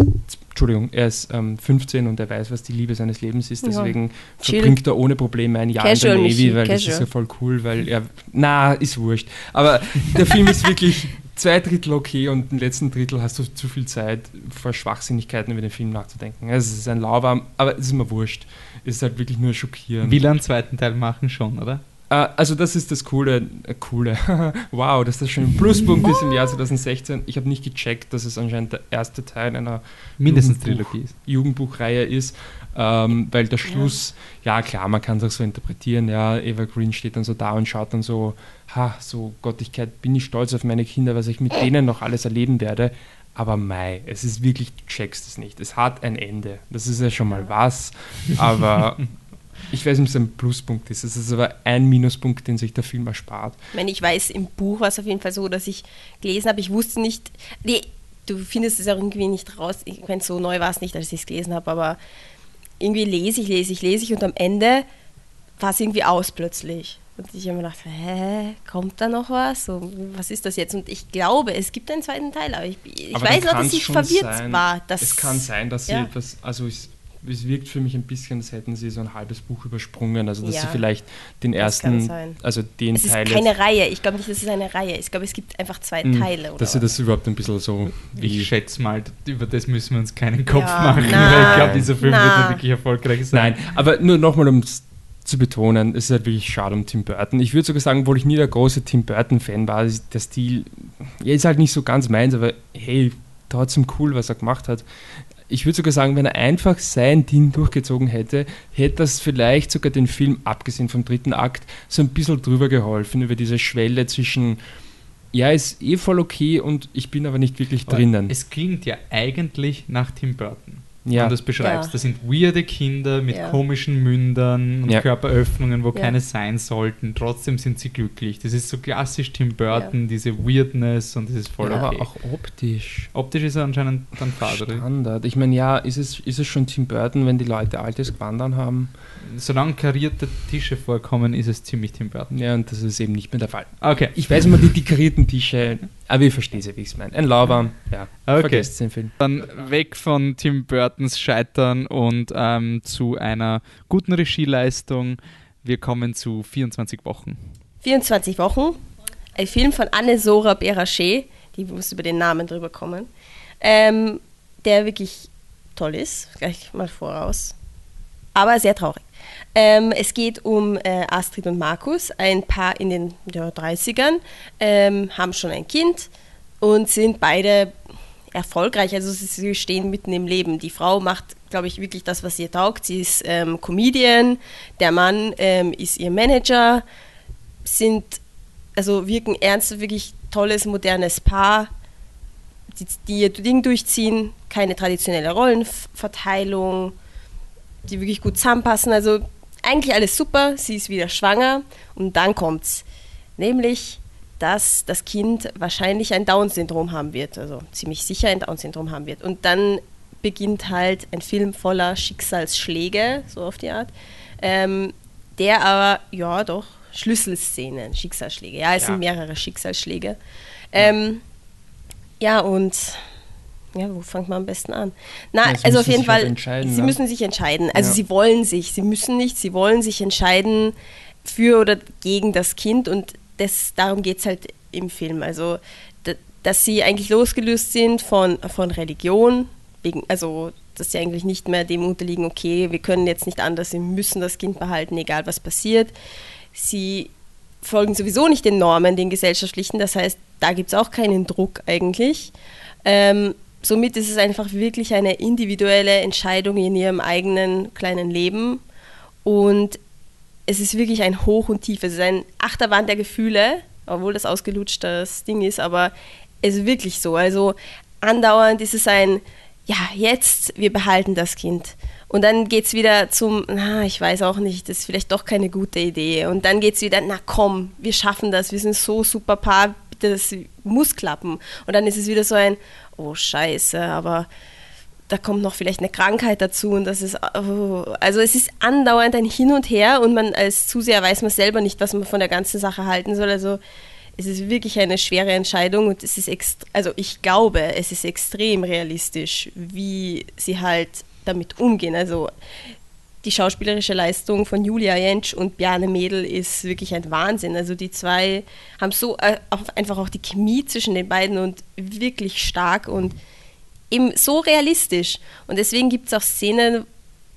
Entschuldigung, er ist ähm, 15 und er weiß, was die Liebe seines Lebens ist. Deswegen ja. verbringt er ohne Probleme ein Jahr Casual in der Navy, weil Casual. das ist ja voll cool, weil er, na, ist wurscht. Aber der Film ist wirklich zwei Drittel okay und im letzten Drittel hast du zu viel Zeit, vor Schwachsinnigkeiten über den Film nachzudenken. Also es ist ein Lauwarm, aber es ist mir wurscht. Es ist halt wirklich nur schockierend. Will er einen zweiten Teil machen schon, oder? Uh, also das ist das Coole, äh, Coole, wow, dass das schon ein Pluspunkt ist im Jahr 2016. Ich habe nicht gecheckt, dass es anscheinend der erste Teil einer mindestens Trilogie ist. Jugendbuchreihe ist, ähm, weil der Schluss, ja. ja. klar, man kann es auch so interpretieren, ja, Eva Green steht dann so da und schaut dann so, ha, so Gottigkeit, bin ich stolz auf meine Kinder, was ich mit denen noch alles erleben werde. Aber Mai, es ist wirklich, du checkst es nicht. Es hat ein Ende. Das ist ja schon mal was. Aber ich weiß nicht, ob es ein Pluspunkt ist. Es ist aber ein Minuspunkt, den sich der Film erspart. Ich meine, ich weiß, im Buch war es auf jeden Fall so, dass ich gelesen habe, ich wusste nicht, nee, du findest es auch irgendwie nicht raus. Ich meine, so neu war es nicht, als ich es gelesen habe, aber irgendwie lese ich, lese ich, lese ich und am Ende war es irgendwie aus plötzlich. Und ich habe mir gedacht, hä, kommt da noch was? So, was ist das jetzt? Und ich glaube, es gibt einen zweiten Teil, aber ich, ich aber weiß auch, dass ich verwirrt sein, war. es kann sein, dass ja. sie etwas, also ich, es wirkt für mich ein bisschen, als hätten sie so ein halbes Buch übersprungen. Also, dass ja, sie vielleicht den ersten, also den es Teil. Es ist keine Reihe. Ich glaube nicht, dass es eine Reihe ist. Ich glaube, es gibt einfach zwei mh, Teile. dass sie das überhaupt ein bisschen so. Wie ich schätze mal, über das müssen wir uns keinen Kopf ja, machen, na, weil ich glaube, dieser Film na. wird nicht wirklich erfolgreich sein. Nein, aber nur nochmal, um es zu betonen, es ist halt wirklich schade um Tim Burton. Ich würde sogar sagen, obwohl ich nie der große Tim Burton-Fan war, der Stil, ja, ist halt nicht so ganz meins, aber hey, trotzdem cool, was er gemacht hat ich würde sogar sagen, wenn er einfach sein Ding durchgezogen hätte, hätte das vielleicht sogar den Film, abgesehen vom dritten Akt, so ein bisschen drüber geholfen, über diese Schwelle zwischen, ja, ist eh voll okay und ich bin aber nicht wirklich aber drinnen. Es klingt ja eigentlich nach Tim Burton ja. und das beschreibst. Ja. Das sind weirde Kinder mit ja. komischen Mündern und ja. Körperöffnungen, wo keine sein sollten. Trotzdem sind sie glücklich. Das ist so klassisch Tim Burton, diese Weirdness und das ist voll ja, okay. Aber auch optisch. Optisch ist er anscheinend dann fadrig. Standard. Ich meine, ja, ist es, ist es schon Tim Burton, wenn die Leute altes Gewandern haben? Solange karierte Tische vorkommen, ist es ziemlich Tim Burton. Ja, und das ist eben nicht mehr der Fall. Okay. Ich weiß immer die, die karierten Tische, aber ich verstehe sie, wie ich es meine. Ein Lauwarm, ja. Okay. Vergesst den Film. Dann weg von Tim Burtons Scheitern und ähm, zu einer guten Regieleistung. Wir kommen zu 24 Wochen. 24 Wochen. Ein Film von Anne-Sora Berachet, die muss über den Namen drüber kommen, ähm, der wirklich toll ist, gleich mal voraus aber sehr traurig. Ähm, es geht um äh, Astrid und Markus, ein Paar in den ja, 30ern, ähm, haben schon ein Kind und sind beide erfolgreich. Also sie stehen mitten im Leben. Die Frau macht, glaube ich, wirklich das, was ihr taugt. Sie ist ähm, Comedian, der Mann ähm, ist ihr Manager, sind, also wirken ernst, wirklich tolles, modernes Paar, die, die ihr Ding durchziehen, keine traditionelle Rollenverteilung die wirklich gut zusammenpassen. Also eigentlich alles super, sie ist wieder schwanger und dann kommt's. Nämlich, dass das Kind wahrscheinlich ein Down-Syndrom haben wird, also ziemlich sicher ein Down-Syndrom haben wird. Und dann beginnt halt ein Film voller Schicksalsschläge, so auf die Art, ähm, der aber, ja doch, Schlüsselszenen, Schicksalsschläge, ja, es ja. sind mehrere Schicksalsschläge. Ähm, ja, und ja, wo fängt man am besten an? Na, ja, also auf jeden Fall, halt sie ne? müssen sich entscheiden. Also ja. sie wollen sich, sie müssen nicht, sie wollen sich entscheiden für oder gegen das Kind und das, darum geht es halt im Film. Also, dass sie eigentlich losgelöst sind von, von Religion, wegen, also dass sie eigentlich nicht mehr dem unterliegen, okay, wir können jetzt nicht anders, wir müssen das Kind behalten, egal was passiert. Sie folgen sowieso nicht den Normen, den gesellschaftlichen, das heißt, da gibt es auch keinen Druck eigentlich. Ähm, somit ist es einfach wirklich eine individuelle Entscheidung in ihrem eigenen kleinen Leben und es ist wirklich ein Hoch und Tief. Es ist ein Achterbahn der Gefühle, obwohl das ausgelutscht das Ding ist, aber es ist wirklich so. Also andauernd ist es ein, ja, jetzt, wir behalten das Kind. Und dann geht es wieder zum, na, ich weiß auch nicht, das ist vielleicht doch keine gute Idee. Und dann geht es wieder, na komm, wir schaffen das, wir sind so super Paar, das muss klappen. Und dann ist es wieder so ein, oh scheiße, aber da kommt noch vielleicht eine Krankheit dazu und das ist, oh, also es ist andauernd ein Hin und Her und man als Zuseher weiß man selber nicht, was man von der ganzen Sache halten soll. Also es ist wirklich eine schwere Entscheidung und es ist, also ich glaube, es ist extrem realistisch, wie sie halt damit umgehen. Also die schauspielerische Leistung von Julia Jentsch und Bjarne Mädel ist wirklich ein Wahnsinn. Also die zwei haben so äh, einfach auch die Chemie zwischen den beiden und wirklich stark und eben so realistisch. Und deswegen gibt es auch Szenen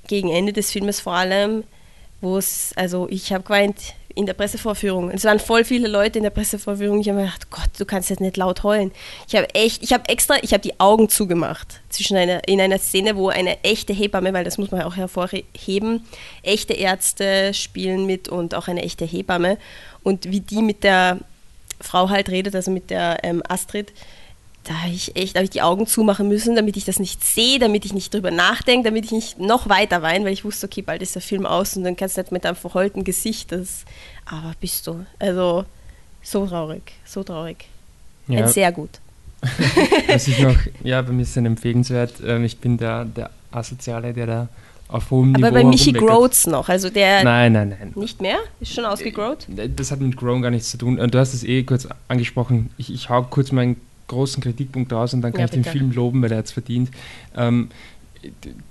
gegen Ende des Filmes vor allem, wo es, also ich habe geweint in der Pressevorführung. Es waren voll viele Leute in der Pressevorführung. Ich habe mir gedacht, Gott, du kannst jetzt nicht laut heulen. Ich habe echt, ich habe extra, ich habe die Augen zugemacht zwischen einer, in einer Szene, wo eine echte Hebamme, weil das muss man auch hervorheben, echte Ärzte spielen mit und auch eine echte Hebamme. Und wie die mit der Frau halt redet, also mit der ähm, Astrid, da habe ich echt, habe ich die Augen zumachen müssen, damit ich das nicht sehe, damit ich nicht drüber nachdenke, damit ich nicht noch weiter weine, weil ich wusste, okay, bald ist der Film aus und dann kannst du nicht mit einem verheulten Gesicht das. Aber bist du. Also so traurig, so traurig. Ja. Ein sehr gut. Was ich noch, ja, bei mir ist es empfehlenswert. Ähm, ich bin der, der Asoziale, der da auf hohem Niveau. Aber bei Michi Groats noch, also der. Nein, nein, nein. Nicht mehr? Ist schon ausgegrowt? Äh, das hat mit Grown gar nichts zu tun. Du hast es eh kurz angesprochen. Ich, ich hau kurz meinen großen Kritikpunkt raus und dann kann ja, ich den Film loben, weil er es verdient. Ähm,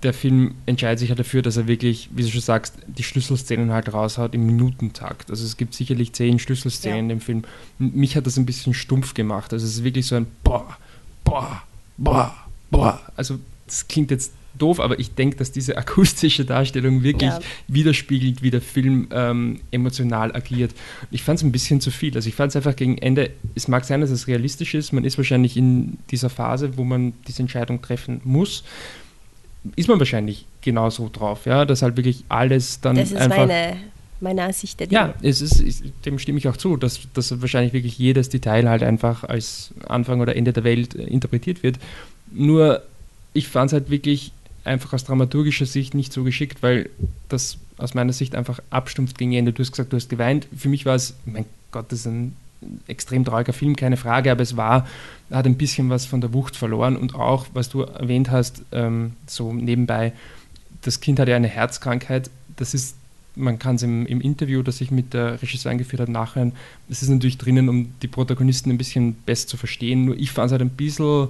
der Film entscheidet sich ja dafür, dass er wirklich, wie du schon sagst, die Schlüsselszenen halt raushaut im Minutentakt. Also es gibt sicherlich zehn Schlüsselszenen ja. in dem Film. Mich hat das ein bisschen stumpf gemacht. Also es ist wirklich so ein Boah, Boah, Boah, Boah. Also das klingt jetzt doof, aber ich denke, dass diese akustische Darstellung wirklich ja. widerspiegelt, wie der Film ähm, emotional agiert. Ich fand es ein bisschen zu viel. Also ich fand es einfach gegen Ende, es mag sein, dass es realistisch ist, man ist wahrscheinlich in dieser Phase, wo man diese Entscheidung treffen muss, ist man wahrscheinlich genauso drauf, ja, dass halt wirklich alles dann das ist einfach... Meine meine Ansicht der Dinge. Ja, es ist, ist, dem stimme ich auch zu, dass, dass wahrscheinlich wirklich jedes Detail halt einfach als Anfang oder Ende der Welt interpretiert wird. Nur ich fand es halt wirklich einfach aus dramaturgischer Sicht nicht so geschickt, weil das aus meiner Sicht einfach abstumpft gegen Ende. Du hast gesagt, du hast geweint. Für mich war es, mein Gott, das ist ein extrem trauriger Film, keine Frage, aber es war, hat ein bisschen was von der Wucht verloren und auch, was du erwähnt hast, ähm, so nebenbei, das Kind hatte eine Herzkrankheit. Das ist, man kann es im, im, Interview, das ich mit der Regisseurin geführt habe, nachhören. Es ist natürlich drinnen, um die Protagonisten ein bisschen besser zu verstehen. Nur ich fand es halt ein bisschen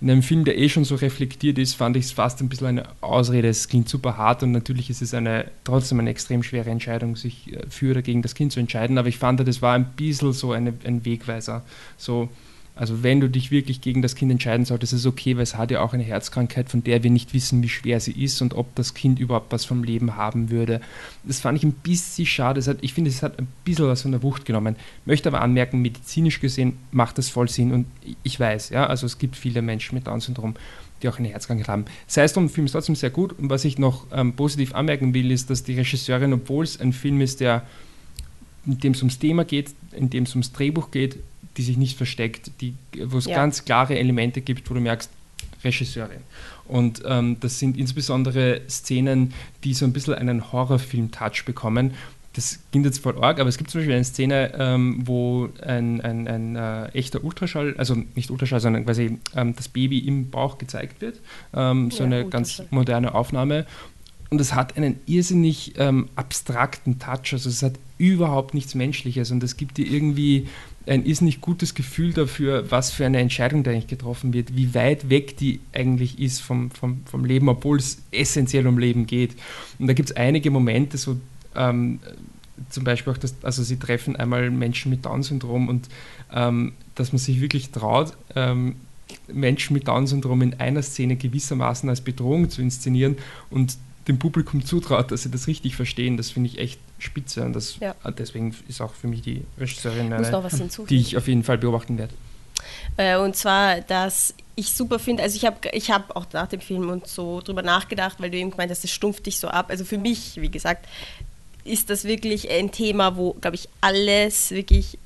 in einem Film, der eh schon so reflektiert ist, fand ich es fast ein bisschen eine Ausrede. Es klingt super hart und natürlich ist es eine, trotzdem eine extrem schwere Entscheidung, sich äh, für oder gegen das Kind zu entscheiden. Aber ich fand, das war ein bisschen so eine, ein Wegweiser. So, also wenn du dich wirklich gegen das Kind entscheiden solltest, ist es okay, weil es hat ja auch eine Herzkrankheit, von der wir nicht wissen, wie schwer sie ist und ob das Kind überhaupt was vom Leben haben würde. Das fand ich ein bisschen schade. Hat, ich finde, es hat ein bisschen was von der Wucht genommen. Möchte aber anmerken, medizinisch gesehen macht das voll Sinn und ich weiß, ja, also es gibt viele Menschen mit Down-Syndrom, die auch eine Herzkrankheit haben. Sei es drum, der Film ist trotzdem sehr gut und was ich noch ähm, positiv anmerken will, ist, dass die Regisseurin, obwohl es ein Film ist, der in dem es ums Thema geht, in dem es ums Drehbuch geht, die sich nicht versteckt, die, wo es ja. ganz klare Elemente gibt, wo du merkst, Regisseurin. Und ähm, das sind insbesondere Szenen, die so ein bisschen einen Horrorfilm-Touch bekommen. Das klingt jetzt voll arg, aber es gibt zum Beispiel eine Szene, ähm, wo ein, ein, ein äh, echter Ultraschall, also nicht Ultraschall, sondern quasi ähm, das Baby im Bauch gezeigt wird. Ähm, so ja, eine ganz moderne Aufnahme und es hat einen irrsinnig ähm, abstrakten Touch, also es hat überhaupt nichts Menschliches und es gibt dir irgendwie ein irrsinnig gutes Gefühl dafür, was für eine Entscheidung da eigentlich getroffen wird, wie weit weg die eigentlich ist vom, vom, vom Leben, obwohl es essentiell um Leben geht. Und da gibt es einige Momente, so ähm, zum Beispiel auch, das, also sie treffen einmal Menschen mit Down-Syndrom und ähm, dass man sich wirklich traut, ähm, Menschen mit Down-Syndrom in einer Szene gewissermaßen als Bedrohung zu inszenieren und dem Publikum zutraut, dass sie das richtig verstehen, das finde ich echt spitze und das, Ja. deswegen ist auch für mich die Regisseurin eine, die ich auf jeden Fall beobachten werde. Äh, und zwar, dass ich super finde, also ich habe ich hab auch nach dem Film und so drüber nachgedacht, weil du eben gemeint hast, das stumpft dich so ab. Also für mich, wie gesagt, ist das wirklich ein Thema, wo, glaube ich, alles wirklich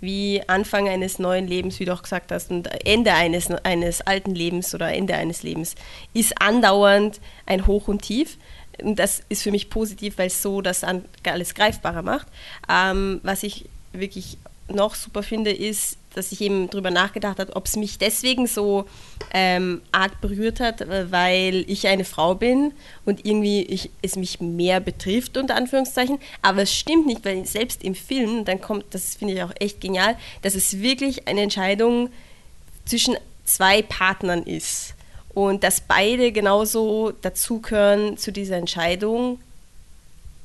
wie Anfang eines neuen Lebens, wie du auch gesagt hast, und Ende eines, eines alten Lebens oder Ende eines Lebens ist andauernd ein Hoch und Tief. Das ist für mich positiv, weil es so das alles greifbarer macht. Ähm, was ich wirklich noch super finde, ist, dass ich eben drüber nachgedacht habe, ob es mich deswegen so ähm, arg berührt hat, äh, weil ich eine Frau bin und irgendwie ich, es mich mehr betrifft, unter Anführungszeichen. Aber es stimmt nicht, weil selbst im Film, dann kommt, das finde ich auch echt genial, dass es wirklich eine Entscheidung zwischen zwei Partnern ist. Und dass beide genauso dazugehören zu dieser Entscheidung,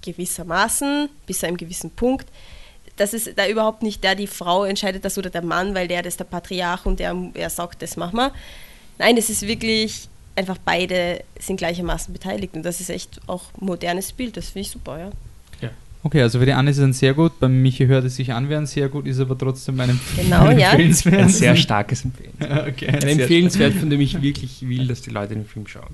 gewissermaßen, bis zu einem gewissen Punkt. Das ist da überhaupt nicht der, die Frau entscheidet das oder der Mann, weil der das ist der Patriarch und der, er sagt, das machen wir. Nein, es ist wirklich einfach beide sind gleichermaßen beteiligt und das ist echt auch modernes Bild, das finde ich super, ja. Okay, also für die Anne ist es ein sehr gut, bei Michi hört es sich an wie ein sehr gut, ist aber trotzdem ein Genau, ein ja. empfehlenswert. Ein sehr starkes Empfehlen. okay, Ein empfehlenswert, von dem ich wirklich will, dass die Leute den Film schauen.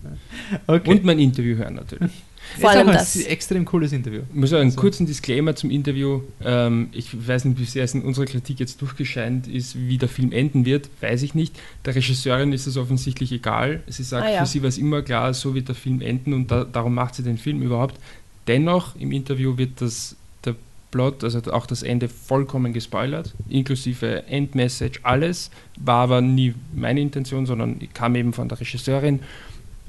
Okay. Und mein Interview hören natürlich. Vor ist allem auch ein das. extrem cooles Interview. Ich muss einen So. kurzen Disclaimer zum Interview. Ähm, ich weiß nicht, wie sehr es in unserer Kritik jetzt durchgescheint ist, wie der Film enden wird, weiß ich nicht. Der Regisseurin ist es offensichtlich egal. Sie sagt, Ah, ja. für sie war es immer klar, so wird der Film enden und da, darum macht sie den Film überhaupt. Dennoch, im Interview wird das, der Plot, also auch das Ende, vollkommen gespoilert, inklusive Endmessage, alles. War aber nie meine Intention, sondern kam eben von der Regisseurin.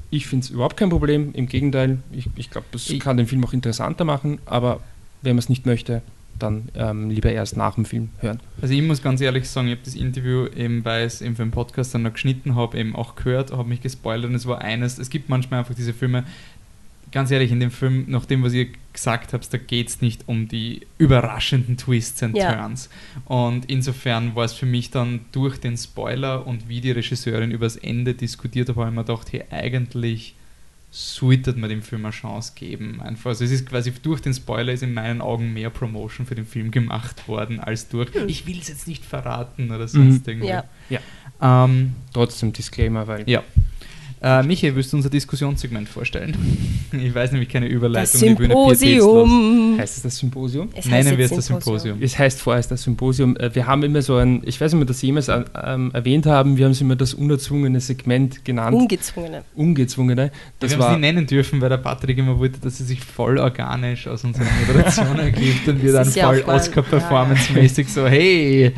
Ich finde es überhaupt kein Problem, im Gegenteil, ich, ich glaube, das Ich- kann den Film auch interessanter machen, aber wenn man es nicht möchte, dann ähm, lieber erst nach dem Film hören. Also ich muss ganz ehrlich sagen, ich habe das Interview eben, weil ich es eben für den Podcast dann noch geschnitten habe, eben auch gehört, habe mich gespoilert und es war eines, es gibt manchmal einfach diese Filme, ganz ehrlich, in dem Film, nach dem, was ihr gesagt habt, da geht es nicht um die überraschenden Twists and Ja. Turns. Und insofern war es für mich dann durch den Spoiler und wie die Regisseurin über das Ende diskutiert hat, habe ich mir gedacht, hey, eigentlich sollte man dem Film eine Chance geben. Einfach. Also es ist quasi durch den Spoiler ist in meinen Augen mehr Promotion für den Film gemacht worden, als durch, ich will es jetzt nicht verraten oder sonst Mhm. irgendwie. Ja. Ähm, Trotzdem Disclaimer, weil ja. Äh, Michael, willst du unser Diskussionssegment vorstellen? Ich weiß nämlich keine Das Überleitung. die Bühne pietätslos. Symposium. heißt es das Symposium? Es Nennen wir es das Symposium. Es heißt vorerst das Symposium. Äh, Wir haben immer so ein, ich weiß nicht, ob wir das jemals äh, ähm, erwähnt haben, wir haben es immer das unerzwungene Segment genannt. Ungezwungene. Ungezwungene. Das wir haben es nicht nennen dürfen, weil der Patrick immer wollte, dass es sich voll organisch aus unserer Moderation ergibt und wir dann Das ja voll mal- Oscar-Performance-mäßig so, hey,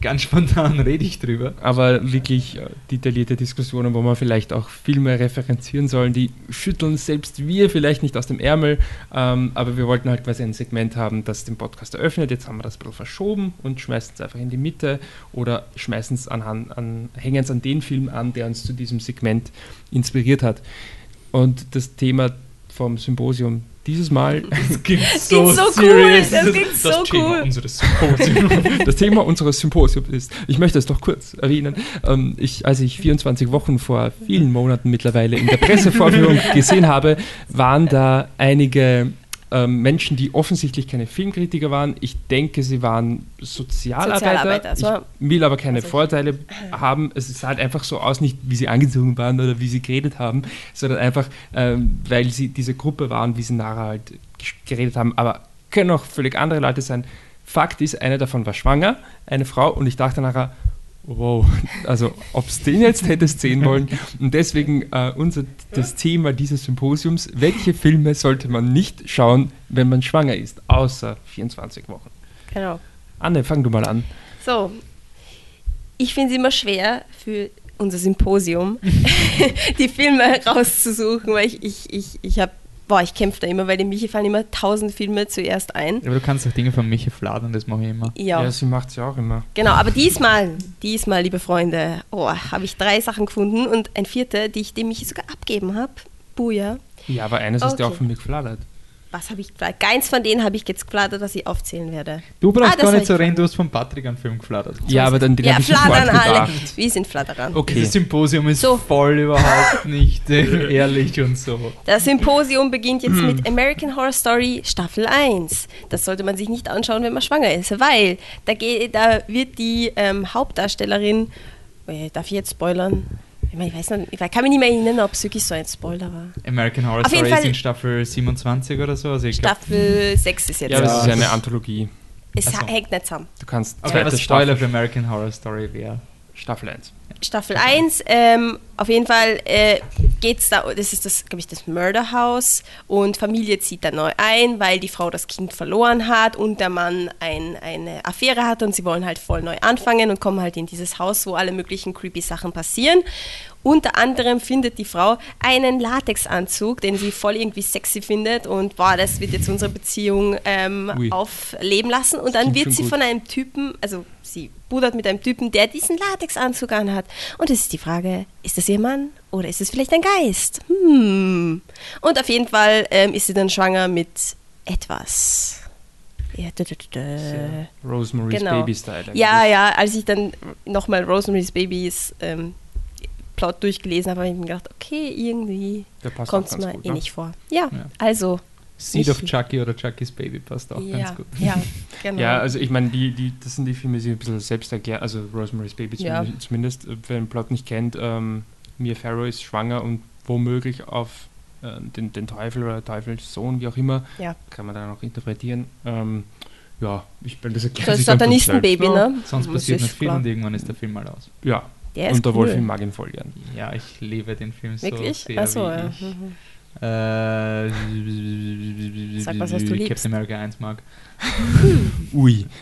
ganz spontan rede ich drüber. aber wirklich äh, detaillierte Diskussionen, wo man vielleicht auch Filme referenzieren sollen, die schütteln selbst wir vielleicht nicht aus dem Ärmel, ähm, aber wir wollten halt quasi ein Segment haben, das den Podcast eröffnet. Jetzt haben wir das ein bisschen verschoben und schmeißen es einfach in die Mitte oder schmeißen es anhand, an, hängen es an den Film an, der uns zu diesem Segment inspiriert hat. Und das Thema vom Symposium dieses Mal Das klingt so cool, das klingt so Thema cool. unseres Symposiums. Das Thema unseres Symposiums ist, ich möchte es doch kurz erwähnen, ähm, ich, als ich 24 Wochen vor vielen Monaten mittlerweile in der Pressevorführung gesehen habe, waren da einige ähm, Menschen, die offensichtlich keine Filmkritiker waren. Ich denke, sie waren Sozialarbeiter. Sozialarbeiter, Ich so- will aber keine Also ich- Vorteile haben. Es sah halt einfach so aus, nicht wie sie angezogen waren oder wie sie geredet haben, sondern einfach, ähm, weil sie diese Gruppe waren, wie sie nachher halt geredet haben. Aber können auch völlig andere Leute sein. Fakt ist, eine davon war schwanger, eine Frau, und ich dachte nachher, wow, also ob es den jetzt hättest sehen wollen. Und deswegen äh, unser, das Thema dieses Symposiums, welche Filme sollte man nicht schauen, wenn man schwanger ist, außer 24 Wochen. Genau. Anne, fang du mal an. So, ich finde es immer schwer für unser Symposium, die Filme rauszusuchen, weil ich, ich, ich, ich habe, boah, ich kämpfe da immer, weil dem Michi fallen immer tausend Filme zuerst ein. Aber du kannst auch Dinge von Michi fladern, das mache ich immer. Ja, sie macht es ja auch immer. genau, aber diesmal, diesmal, liebe Freunde, oh, habe ich drei Sachen gefunden und ein vierte, die ich dem Michi sogar abgeben habe. Buja. Ja, aber eines hast du Okay. auch von mir gefladert. Was habe ich geflattert? Keins von denen habe ich jetzt geflattert, was ich aufzählen werde. Du brauchst Ah, das gar nicht so reden, du hast von Patrick einen Film geflattert. Ja, aber dann den Ja, habe ich flattern alle. gedacht. Wir sind Flatterer. Okay. Dieses Symposium ist So. voll überhaupt nicht äh, ehrlich und so. Das Symposium beginnt jetzt Hm. mit American Horror Story Staffel 1. Das sollte man sich nicht anschauen, wenn man schwanger ist, weil da, geht, da wird die ähm, Hauptdarstellerin, äh, darf ich jetzt spoilern? Ich, meine, ich weiß nicht, ich kann mich nicht mehr erinnern, ob es wirklich so ein Spoiler war. American Horror Auf Story ist in Staffel 27 oder so. Also ich glaub, Staffel 6 ist jetzt. Ja, aber Ja, es ist ja eine das- Anthologie. es Ach so. hängt nicht zusammen. Du kannst okay, zweite was Spoiler Staffel, für American Horror Story wäre. Staffel 1. Staffel 1, ähm, auf jeden Fall äh, geht's da, das ist das, glaube ich, das Murder House und Familie zieht da neu ein, weil die Frau das Kind verloren hat und der Mann ein, eine Affäre hat und sie wollen halt voll neu anfangen und kommen halt in dieses Haus, wo alle möglichen creepy Sachen passieren. Unter anderem findet die Frau einen Latexanzug, den sie voll irgendwie sexy findet und boah, das wird jetzt unsere Beziehung ähm, aufleben lassen und dann wird sie gut. von einem Typen, also sie budert mit einem Typen, der diesen Latexanzug anhat. Und es ist die Frage, ist das ihr Mann oder ist es vielleicht ein Geist? Hm. Und auf jeden Fall ähm, ist sie dann schwanger mit etwas. Ja, dü- dü- dü. Rosemary's Genau. Baby-Style. eigentlich. ja, ja, als ich dann nochmal Rosemary's Babies ähm, Plot durchgelesen habe, habe ich mir gedacht, okay, irgendwie kommt es mir gut, eh ne? nicht vor. Ja, Ja. also. Seed of Chucky oder Chucky's Baby passt auch ja, ganz gut. ja, genau. Ja, also ich meine, die, die, das sind die Filme, die ein bisschen selbst erklären, also Rosemary's Baby Ja. zumindest, äh, wer den Plot nicht kennt, ähm, Mia Farrow ist schwanger und womöglich auf äh, den, den Teufel oder Teufelssohn, wie auch immer, Ja. kann man dann auch interpretieren. Ähm, ja, ich meine, das erklärt so das sich dann von Satanistenbaby, ne? Sonst Das passiert ist nicht viel klar. und irgendwann ist der Film mal aus. Ja, Der ist und der cool. Wolfie mag ihn voll gern. Ja, ich liebe den Film Wirklich? so sehr Achso, wie ja. ich. Mhm. Äh, Sag was, was du liebst. Captain America 1 mag. Ui.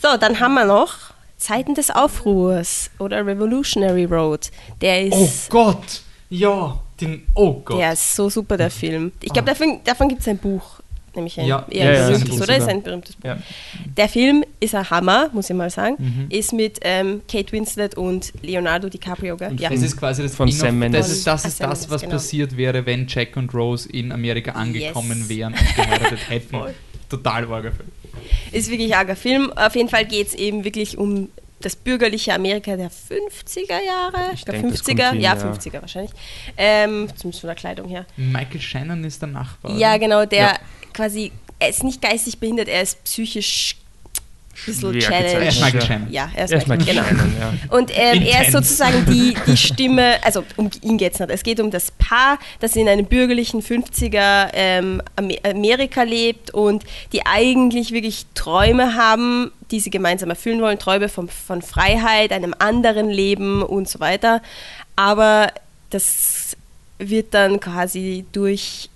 So, dann haben wir noch Zeiten des Aufruhrs oder Revolutionary Road. Der ist, Oh Gott! Ja, den. Oh Gott! der ist so super, der Film. Ich glaube, davon, davon gibt es ein Buch. Nämlich ein Ja. eher Ja, ja, berühmtes, ein oder? Ist Buch, ein berühmtes Buch. Ja. Der Film ist ein Hammer, muss ich mal sagen. Mhm. Ist mit ähm, Kate Winslet und Leonardo DiCaprio, gell? Und Ja. Es ist quasi das Von Inno- Sam Mendes. Das ist das, ist das was genau. passiert wäre, wenn Jack und Rose in Amerika angekommen Yes. wären und geheiratet hätten. Total arger Film. Ist wirklich ein arger Film. Auf jeden Fall geht es eben wirklich um das bürgerliche Amerika der 50er Jahre. Ich glaub, denk, das 50er, kommt hin, ja, ja. 50er wahrscheinlich. Ähm, zumindest von der Kleidung her. Michael Shannon ist der Nachbar. Ja, genau, der Ja. quasi, er ist nicht geistig behindert, er ist psychisch bisschen Schwer challenged. Er ist gezeichnet, Michael ja. Shannon. Ja, er ist, Er ist Michael, Michael genau. Ja. Und ähm, er ist sozusagen die, die Stimme, also um ihn geht es nicht. Es geht um das Paar, das in einem bürgerlichen 50er ähm, Amer- Amerika lebt und die eigentlich wirklich Träume haben, die sie gemeinsam erfüllen wollen. Träume von, von Freiheit, einem anderen Leben und so weiter. Aber das wird dann quasi durch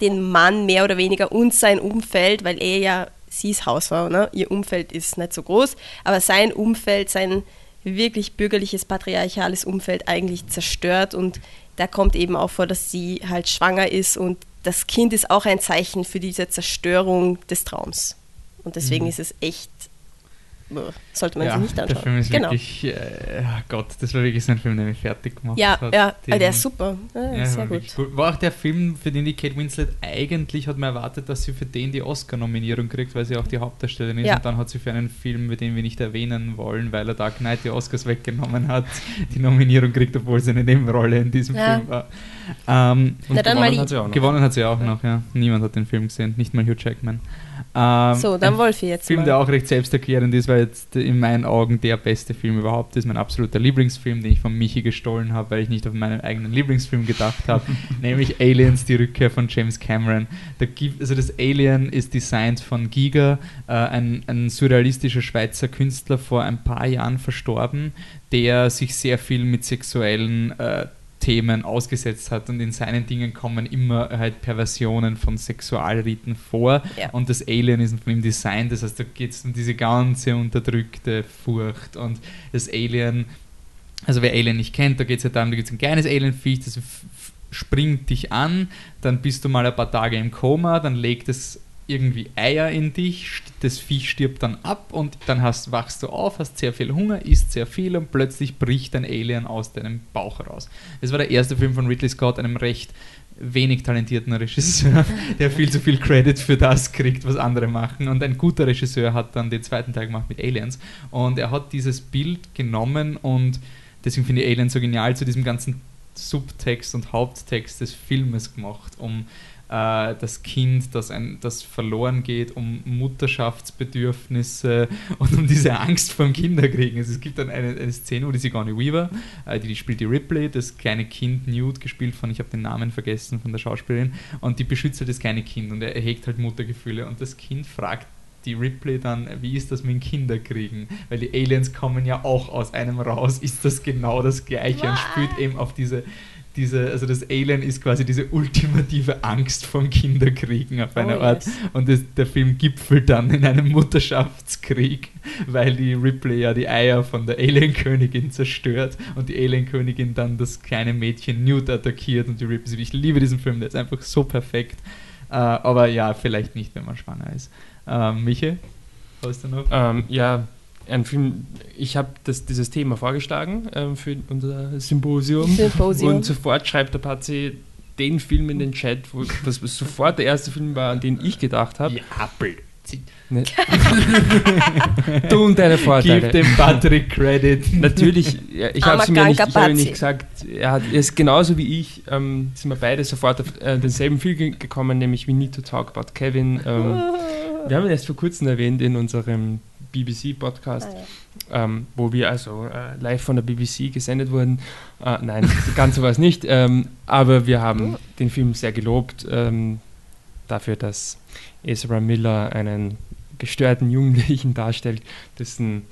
den Mann mehr oder weniger und sein Umfeld, weil er ja, sie ist Hausfrau, ne? ihr Umfeld ist nicht so groß, aber sein Umfeld, sein wirklich bürgerliches, patriarchales Umfeld eigentlich zerstört und da kommt eben auch vor, dass sie halt schwanger ist und das Kind ist auch ein Zeichen für diese Zerstörung des Traums. Und deswegen Mhm. ist es echt, sollte man ja, sich nicht anschauen. der Film ist genau. wirklich, äh, oh Gott, das war wirklich so ein Film, der mich fertig gemacht Ja, hat. ja, Den- der ist super. Ja, Ja, sehr war gut. gut. War auch der Film, für den die Kate Winslet eigentlich hat man erwartet, dass sie für den die Oscar-Nominierung kriegt, weil sie auch die Hauptdarstellerin ist. Ja. Und dann hat sie für einen Film, den wir nicht erwähnen wollen, weil er Dark Knight die Oscars weggenommen hat, die Nominierung kriegt, obwohl sie eine Nebenrolle in diesem. Film war. Ähm, Und Na, gewonnen hat sie auch noch. gewonnen hat sie auch noch, ja. Niemand hat den Film gesehen, nicht mal Hugh Jackman. Ähm, So, dann Wolfi jetzt Film, mal. der auch recht selbsterklärend ist, weil jetzt in meinen Augen der beste Film überhaupt ist. Mein absoluter Lieblingsfilm, den ich von Michi gestohlen habe, weil ich nicht auf meinen eigenen Lieblingsfilm gedacht habe, nämlich Aliens, die Rückkehr von James Cameron. Da gibt, also das Alien ist designt von Giga, äh, ein, ein surrealistischer Schweizer Künstler, vor ein paar Jahren verstorben, der sich sehr viel mit sexuellen äh, Themen ausgesetzt hat und in seinen Dingen kommen immer halt Perversionen von Sexualriten vor. Ja. und das Alien ist von ihm designt, das heißt, da geht es um diese ganze unterdrückte Furcht. Und das Alien, also wer Alien nicht kennt, da geht es ja darum, da gibt es ein kleines Alienviech, das springt dich an, dann bist du mal ein paar Tage im Koma, dann legt es irgendwie Eier in dich, das Vieh stirbt dann ab und dann hast, wachst du auf, hast sehr viel Hunger, isst sehr viel und plötzlich bricht ein Alien aus deinem Bauch heraus. Das war der erste Film von Ridley Scott, einem recht wenig talentierten Regisseur, der viel zu viel Credit für das kriegt, was andere machen. Und ein guter Regisseur hat dann den zweiten Teil gemacht mit Aliens. Und er hat dieses Bild genommen und deswegen finde ich Aliens so genial zu diesem ganzen Subtext und Haupttext des Filmes gemacht, um äh, das Kind, das, ein, das verloren geht, um Mutterschaftsbedürfnisse und um diese Angst vor dem Kinderkriegen. Also es gibt dann eine, eine Szene, wo die Sigourney Weaver, äh, die, die spielt die Ripley, das kleine Kind Newt, gespielt von, ich habe den Namen vergessen, von der Schauspielerin, und die beschützt halt das kleine Kind und er, er hegt halt Muttergefühle und das Kind fragt die Ripley dann, wie ist das mit dem Kinderkriegen? Weil die Aliens kommen ja auch aus einem raus. Ist das genau das Gleiche? Und spielt eben auf diese diese, also das Alien ist quasi diese ultimative Angst vom Kinderkriegen auf eine oh, Art. Yes. Und das, der Film gipfelt dann in einem Mutterschaftskrieg, weil die Ripley ja die Eier von der Alienkönigin zerstört und die Alienkönigin dann das kleine Mädchen Newt attackiert und die Ripley. Ich liebe diesen Film, der ist einfach so perfekt. Uh, aber ja, vielleicht nicht, wenn man schwanger ist. Uh, Michael, hast du noch? Um, ähm, ja, Film, ich habe dieses Thema vorgeschlagen ähm, für unser Symposium, Symposium, und sofort schreibt der Patsy den Film in den Chat, wo das sofort der erste Film war, an den ich gedacht habe. Ja, Blödsinn. Ne? du und deine Vorteile. Gib dem Patrick Credit. Natürlich, ich habe es mir nicht, ich hab nicht gesagt, er, hat, er ist genauso wie ich, ähm, sind wir beide sofort auf äh, denselben Film gekommen, nämlich We Need to Talk About Kevin. Ähm, wir haben ihn erst vor kurzem erwähnt in unserem BBC-Podcast, ah, ja. ähm, wo wir also äh, live von der BBC gesendet wurden. Äh, nein, ganz so war es nicht, ähm, aber wir haben oh. den Film sehr gelobt ähm, dafür, dass Ezra Miller einen gestörten Jugendlichen darstellt, dessen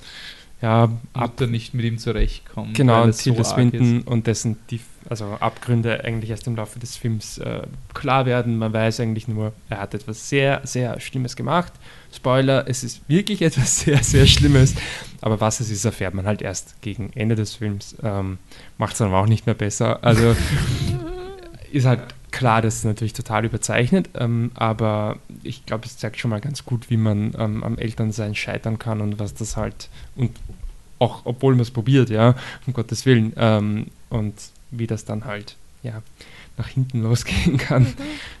ja, Mutter nicht mit ihm zurechtkommt. Genau, Tilda so Swinton und dessen die, also Abgründe eigentlich erst im Laufe des Films äh, klar werden. Man weiß eigentlich nur, er hat etwas sehr, sehr Schlimmes gemacht. Spoiler, es ist wirklich etwas sehr, sehr Schlimmes. Aber was es ist, erfährt man halt erst gegen Ende des Films. Ähm, Macht es dann auch nicht mehr besser. Also ist halt klar, das ist natürlich total überzeichnet, ähm, aber ich glaube, es zeigt schon mal ganz gut, wie man ähm, am Elternsein scheitern kann und was das halt, und auch obwohl man es probiert, ja, um Gottes Willen, ähm, und wie das dann halt, ja, nach hinten losgehen kann. Mhm.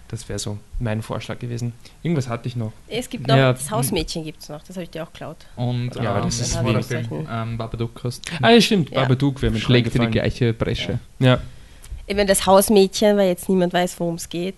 Das wäre so mein Vorschlag gewesen. Irgendwas hatte ich noch. Es gibt noch, ja, das Hausmädchen gibt es noch, das habe ich dir auch geklaut. Und ja, ähm, das ist wie der Film ähm, Babadook hast. Ah, ja, stimmt, ja. Babadook wäre mir Schlägt die gleiche Bresche. ja. ja eben das Hausmädchen, weil jetzt niemand weiß, worum es geht.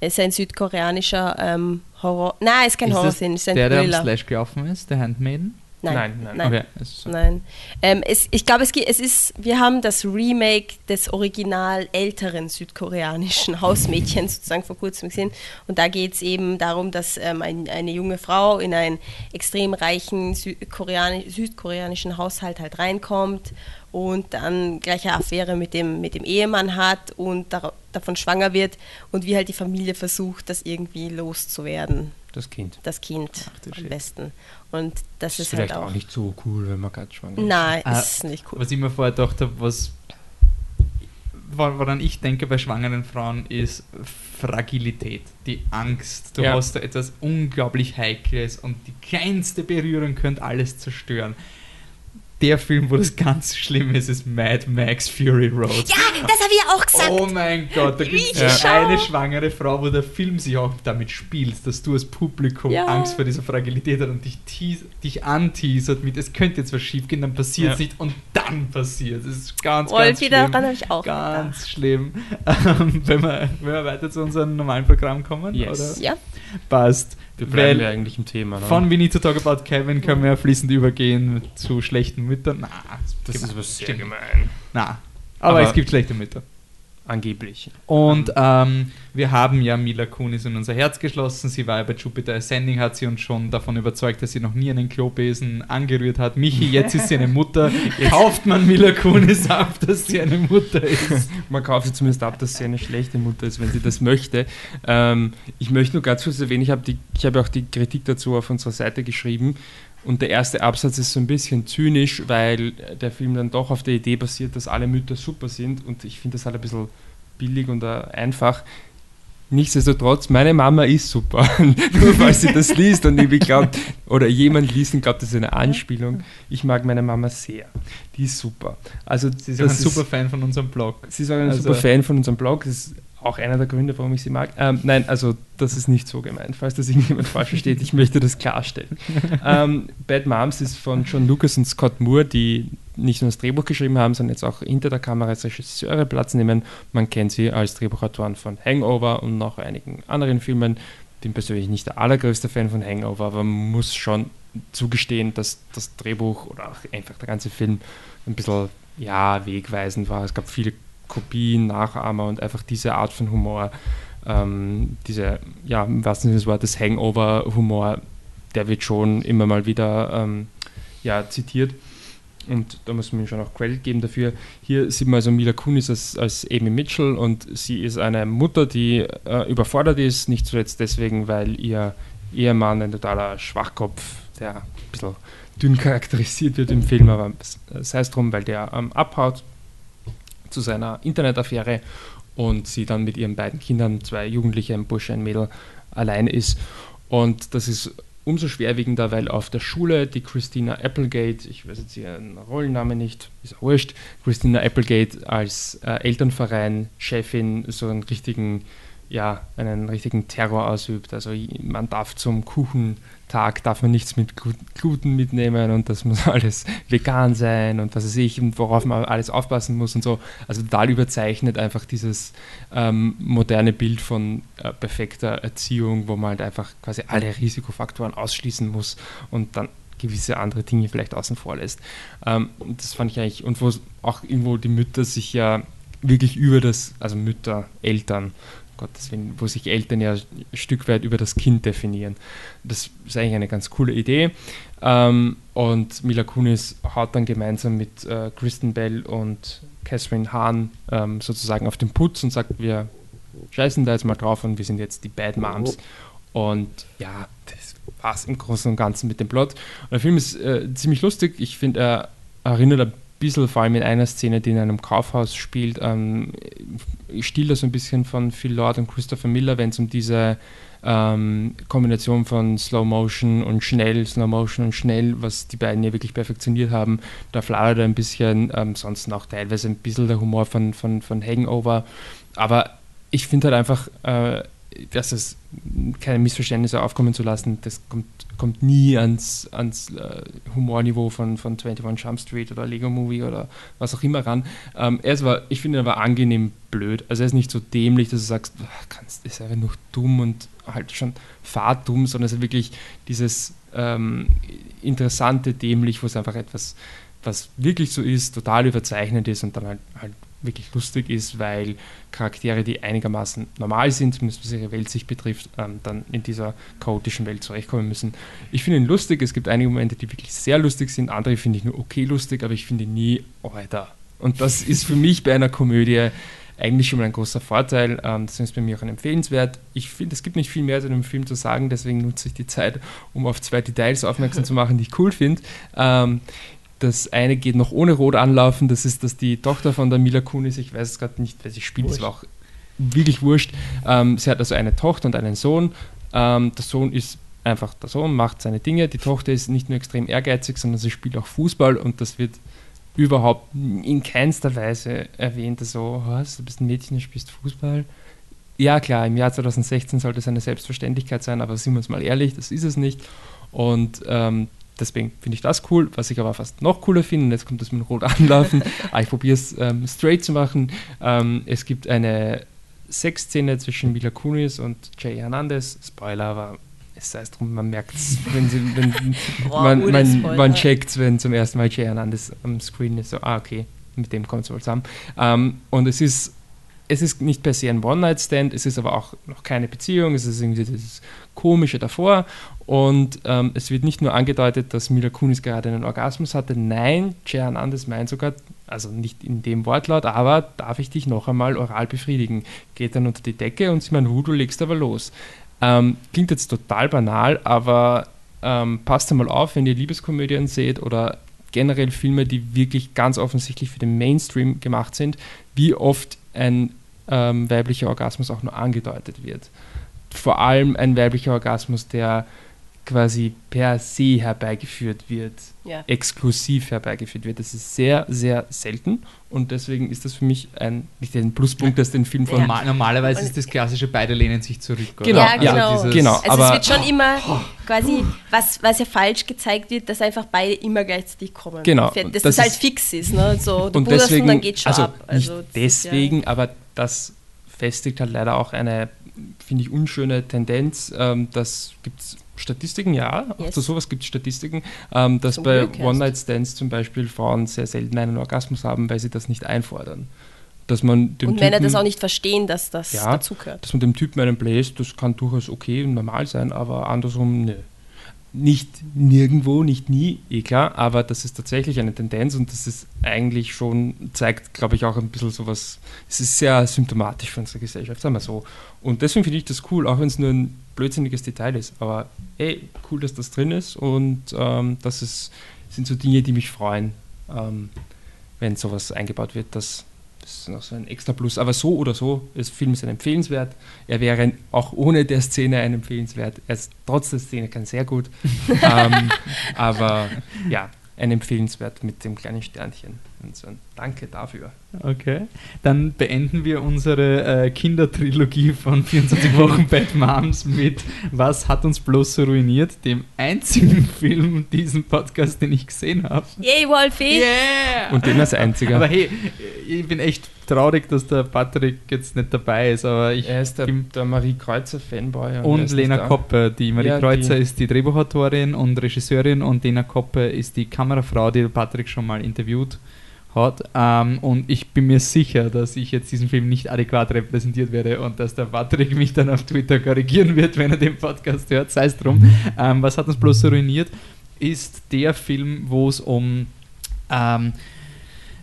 Es ist ein südkoreanischer ähm, Horror. Nein, es ist kein Horrorsinn, es ist ein der, Thriller. Der am Slash gelaufen ist, der Handmaiden? Nein, nein, nein. Nein, okay. so. nein. Ähm, es, ich glaube, es, es ist, wir haben das Remake des original älteren südkoreanischen Hausmädchens sozusagen vor kurzem gesehen. Und da geht es eben darum, dass ähm, ein, eine junge Frau in einen extrem reichen südkoreanisch, südkoreanischen Haushalt halt reinkommt und dann gleich eine Affäre mit dem, mit dem Ehemann hat und da, davon schwanger wird und wie halt die Familie versucht, das irgendwie loszuwerden. Das Kind. Das Kind Ach, am besten. Und das, das ist, ist halt auch, auch, nicht so cool, wenn man gerade schwanger ist. Nein, ah, ist nicht cool. Was ich mir vorher gedacht habe, was woran ich denke bei schwangeren Frauen, ist Fragilität, die Angst. Du ja. hast da etwas unglaublich Heikles und die kleinste Berührung könnte alles zerstören der Film, wo das ganz schlimm ist, ist Mad Max Fury Road. Ja, das habe ich ja auch gesagt. Oh mein Gott, da gibt es ja. eine schwangere Frau, wo der Film sich auch damit spielt, dass du als Publikum ja. Angst vor dieser Fragilität hast und dich, dich anteasert mit, es könnte jetzt was schief gehen, dann passiert es ja. nicht und dann passiert es. ist ganz, ganz schlimm. daran habe ich auch Ganz gedacht. schlimm. Ähm, wenn, wir, wenn wir weiter zu unserem normalen Programm kommen, yes. oder? Ja. Passt. Wir bleiben Weil ja eigentlich im Thema. Ne? Von We Need to Talk About Kevin können wir fließend übergehen zu schlechten Müttern. Na, das ist was sehr gemein. Na, aber, aber es gibt schlechte Mütter. Angeblich. Und ähm, wir haben ja Mila Kunis in unser Herz geschlossen. Sie war ja bei Jupiter Ascending, hat sie uns schon davon überzeugt, dass sie noch nie einen Klobesen angerührt hat. Michi, jetzt ist sie eine Mutter. Kauft man Mila Kunis ab, dass sie eine Mutter ist? man kauft sie zumindest ab, dass sie eine schlechte Mutter ist, wenn sie das möchte. Ähm, ich möchte nur ganz kurz erwähnen, ich habe hab auch die Kritik dazu auf unserer Seite geschrieben. Und der erste Absatz ist so ein bisschen zynisch, weil der Film dann doch auf der Idee basiert, dass alle Mütter super sind. Und ich finde das halt ein bisschen billig und äh, einfach. Nichtsdestotrotz, meine Mama ist super. Nur weil sie das liest und irgendwie glaubt, oder jemand liest und glaubt, das ist eine Anspielung. Ich mag meine Mama sehr. Die ist super. Also, sie ist auch ein super Fan von unserem Blog. Sie ist auch ein also, super Fan von unserem Blog. Das ist auch einer der Gründe, warum ich sie mag. Ähm, nein, also das ist nicht so gemeint, falls das irgendjemand falsch versteht. Ich möchte das klarstellen. ähm, Bad Moms ist von John Lucas und Scott Moore, die nicht nur das Drehbuch geschrieben haben, sondern jetzt auch hinter der Kamera als Regisseure Platz nehmen. Man kennt sie als Drehbuchautoren von Hangover und noch einigen anderen Filmen. Bin persönlich nicht der allergrößte Fan von Hangover, aber man muss schon zugestehen, dass das Drehbuch oder auch einfach der ganze Film ein bisschen ja, wegweisend war. Es gab viele Kopien, Nachahmer und einfach diese Art von Humor, ähm, diese, ja, im wahrsten Sinne des Wortes Hangover-Humor, der wird schon immer mal wieder ähm, ja, zitiert. Und da muss man schon auch Credit geben dafür. Hier sieht man also Mila Kunis als, als Amy Mitchell und sie ist eine Mutter, die äh, überfordert ist, nicht zuletzt deswegen, weil ihr Ehemann ein totaler Schwachkopf, der ein bisschen dünn charakterisiert wird im Film, aber sei es drum, weil der ähm, abhaut zu seiner Internetaffäre und sie dann mit ihren beiden Kindern, zwei Jugendliche, ein Bursche, ein Mädel, allein ist. Und das ist umso schwerwiegender, weil auf der Schule die Christina Applegate, ich weiß jetzt ihren Rollennamen nicht, ist auch wurscht, Christina Applegate als äh, Elternverein, Chefin so einen richtigen, ja, einen richtigen Terror ausübt. Also man darf zum Kuchentag, darf man nichts mit Gluten mitnehmen und das muss alles vegan sein und was weiß ich, und worauf man alles aufpassen muss und so. Also total überzeichnet einfach dieses ähm, moderne Bild von äh, perfekter Erziehung, wo man halt einfach quasi alle Risikofaktoren ausschließen muss und dann gewisse andere Dinge vielleicht außen vor lässt. Ähm, das fand ich eigentlich, und wo auch irgendwo die Mütter sich ja wirklich über das, also Mütter, Eltern, Gottes Willen, wo sich Eltern ja ein Stück weit über das Kind definieren. Das ist eigentlich eine ganz coole Idee. Ähm, und Mila Kunis haut dann gemeinsam mit äh, Kristen Bell und Catherine Hahn ähm, sozusagen auf den Putz und sagt, wir scheißen da jetzt mal drauf und wir sind jetzt die Bad Moms. Und ja, das war's im Großen und Ganzen mit dem Plot. Und der Film ist äh, ziemlich lustig. Ich finde, er erinnert ein bisschen, vor allem in einer Szene, die in einem Kaufhaus spielt, ähm, stiehlt das so ein bisschen von Phil Lord und Christopher Miller, wenn es um diese ähm, Kombination von Slow Motion und schnell, Slow Motion und schnell, was die beiden ja wirklich perfektioniert haben. Da fladert ein bisschen, ähm, sonst auch teilweise ein bisschen der Humor von, von, von Hangover. Aber ich finde halt einfach, äh, dass es keine Missverständnisse aufkommen zu lassen, das kommt, kommt nie ans, ans äh, Humorniveau von, von 21 Jump Street oder Lego Movie oder was auch immer ran. Ähm, er ist aber, ich finde ihn aber angenehm blöd. Also er ist nicht so dämlich, dass du sagst, kannst, ist einfach nur dumm und halt schon fahrdumm, sondern es ist wirklich dieses ähm, interessante dämlich, wo es einfach etwas, was wirklich so ist, total überzeichnet ist und dann halt, halt wirklich lustig ist, weil Charaktere, die einigermaßen normal sind, zumindest was ihre Weltsicht betrifft, ähm, dann in dieser chaotischen Welt zurechtkommen müssen. Ich finde ihn lustig, es gibt einige Momente, die wirklich sehr lustig sind, andere finde ich nur okay lustig, aber ich finde nie, oh Alter. Und das ist für mich bei einer Komödie eigentlich schon mal ein großer Vorteil. Ähm, deswegen ist bei mir auch ein empfehlenswert. Ich finde, es gibt nicht viel mehr zu dem Film zu sagen, deswegen nutze ich die Zeit, um auf zwei Details aufmerksam zu machen, die ich cool finde. Ähm, das eine geht noch ohne Rot anlaufen, das ist, dass die Tochter von der Mila Kunis, ich weiß es gerade nicht, wer sie spielt, es war auch wirklich wurscht. Ähm, sie hat also eine Tochter und einen Sohn. Ähm, der Sohn ist einfach der Sohn, macht seine Dinge. Die Tochter ist nicht nur extrem ehrgeizig, sondern sie spielt auch Fußball und das wird überhaupt in keinster Weise erwähnt. So, was, du bist ein Mädchen, du spielst Fußball. Ja, klar, im Jahr 2016 sollte es eine Selbstverständlichkeit sein, aber sind wir uns mal ehrlich, das ist es nicht. Und ähm, Deswegen finde ich das cool. Was ich aber fast noch cooler finde, und jetzt kommt das mit dem Rot anlaufen, ah, ich probiere es ähm, straight zu machen. Ähm, es gibt eine Sexszene zwischen Mila Kunis und Jay Hernandez. Spoiler, aber es sei es drum, man merkt es, wenn, sie, wenn oh, man, man, man checkt wenn zum ersten Mal Jay Hernandez am Screen ist, so, ah, okay, mit dem kommt es wohl zusammen. Ähm, und es ist es ist nicht per se ein One-Night-Stand, es ist aber auch noch keine Beziehung, es ist irgendwie dieses Komische davor. Und ähm, es wird nicht nur angedeutet, dass Mila Kunis gerade einen Orgasmus hatte, nein, Jehan Andes meint sogar, also nicht in dem Wortlaut, aber darf ich dich noch einmal oral befriedigen? Geht dann unter die Decke und sie meint, du legst aber los. Ähm, klingt jetzt total banal, aber ähm, passt einmal auf, wenn ihr Liebeskomödien seht oder generell Filme, die wirklich ganz offensichtlich für den Mainstream gemacht sind, wie oft ein ähm, weiblicher Orgasmus auch nur angedeutet wird. Vor allem ein weiblicher Orgasmus, der quasi per se herbeigeführt wird, ja. exklusiv herbeigeführt wird. Das ist sehr, sehr selten und deswegen ist das für mich ein, nicht ein Pluspunkt, dass den Film von... Ja. Normalerweise ist das klassische, beide lehnen sich zurück. Oder? Genau, ja, genau. Also genau also aber, es wird schon immer quasi, was, was ja falsch gezeigt wird, dass einfach beide immer gleichzeitig kommen. Genau. Dass das, das halt fix ist. Ne? So, du und deswegen, und dann geht schon also ab. Also nicht deswegen, ja. aber das festigt halt leider auch eine, finde ich, unschöne Tendenz. Ähm, das gibt es Statistiken, ja, auch yes. zu sowas gibt es Statistiken, ähm, dass zum bei One-Night-Stands zum Beispiel Frauen sehr selten einen Orgasmus haben, weil sie das nicht einfordern. Dass man dem und Männer Typen, das auch nicht verstehen, dass das ja, dazugehört. Dass man dem Typen einen bläst, das kann durchaus okay und normal sein, aber andersrum, nö nicht nirgendwo, nicht nie, eh klar, aber das ist tatsächlich eine Tendenz und das ist eigentlich schon, zeigt, glaube ich, auch ein bisschen sowas, es ist sehr symptomatisch für unsere Gesellschaft, sagen wir so. Und deswegen finde ich das cool, auch wenn es nur ein blödsinniges Detail ist, aber ey, cool, dass das drin ist und ähm, das ist, sind so Dinge, die mich freuen, ähm, wenn sowas eingebaut wird, dass das ist noch so ein extra Plus. Aber so oder so, der Film ist ein empfehlenswert. Er wäre auch ohne der Szene ein empfehlenswert. Er ist trotz der Szene kann sehr gut. ähm, aber ja, ein empfehlenswert mit dem kleinen Sternchen. Und so Danke dafür. Okay. Dann beenden wir unsere äh, Kindertrilogie von 24 Wochen Bad Moms mit Was hat uns bloß so ruiniert? Dem einzigen Film diesen Podcast, den ich gesehen habe. Yay, Wolfie! Yeah! Und den als einziger. Aber hey, ich bin echt traurig, dass der Patrick jetzt nicht dabei ist. Aber ich er ist der, der Marie Kreuzer Fanboy. Und, und Lena Koppe. Die Marie ja, Kreuzer die ist die Drehbuchautorin und Regisseurin und Lena Koppe ist die Kamerafrau, die Patrick schon mal interviewt hat. Ähm, und ich bin mir sicher, dass ich jetzt diesen Film nicht adäquat repräsentiert werde und dass der Patrick mich dann auf Twitter korrigieren wird, wenn er den Podcast hört. Sei es drum. Ähm, was hat uns bloß ruiniert, ist der Film, wo es um ähm,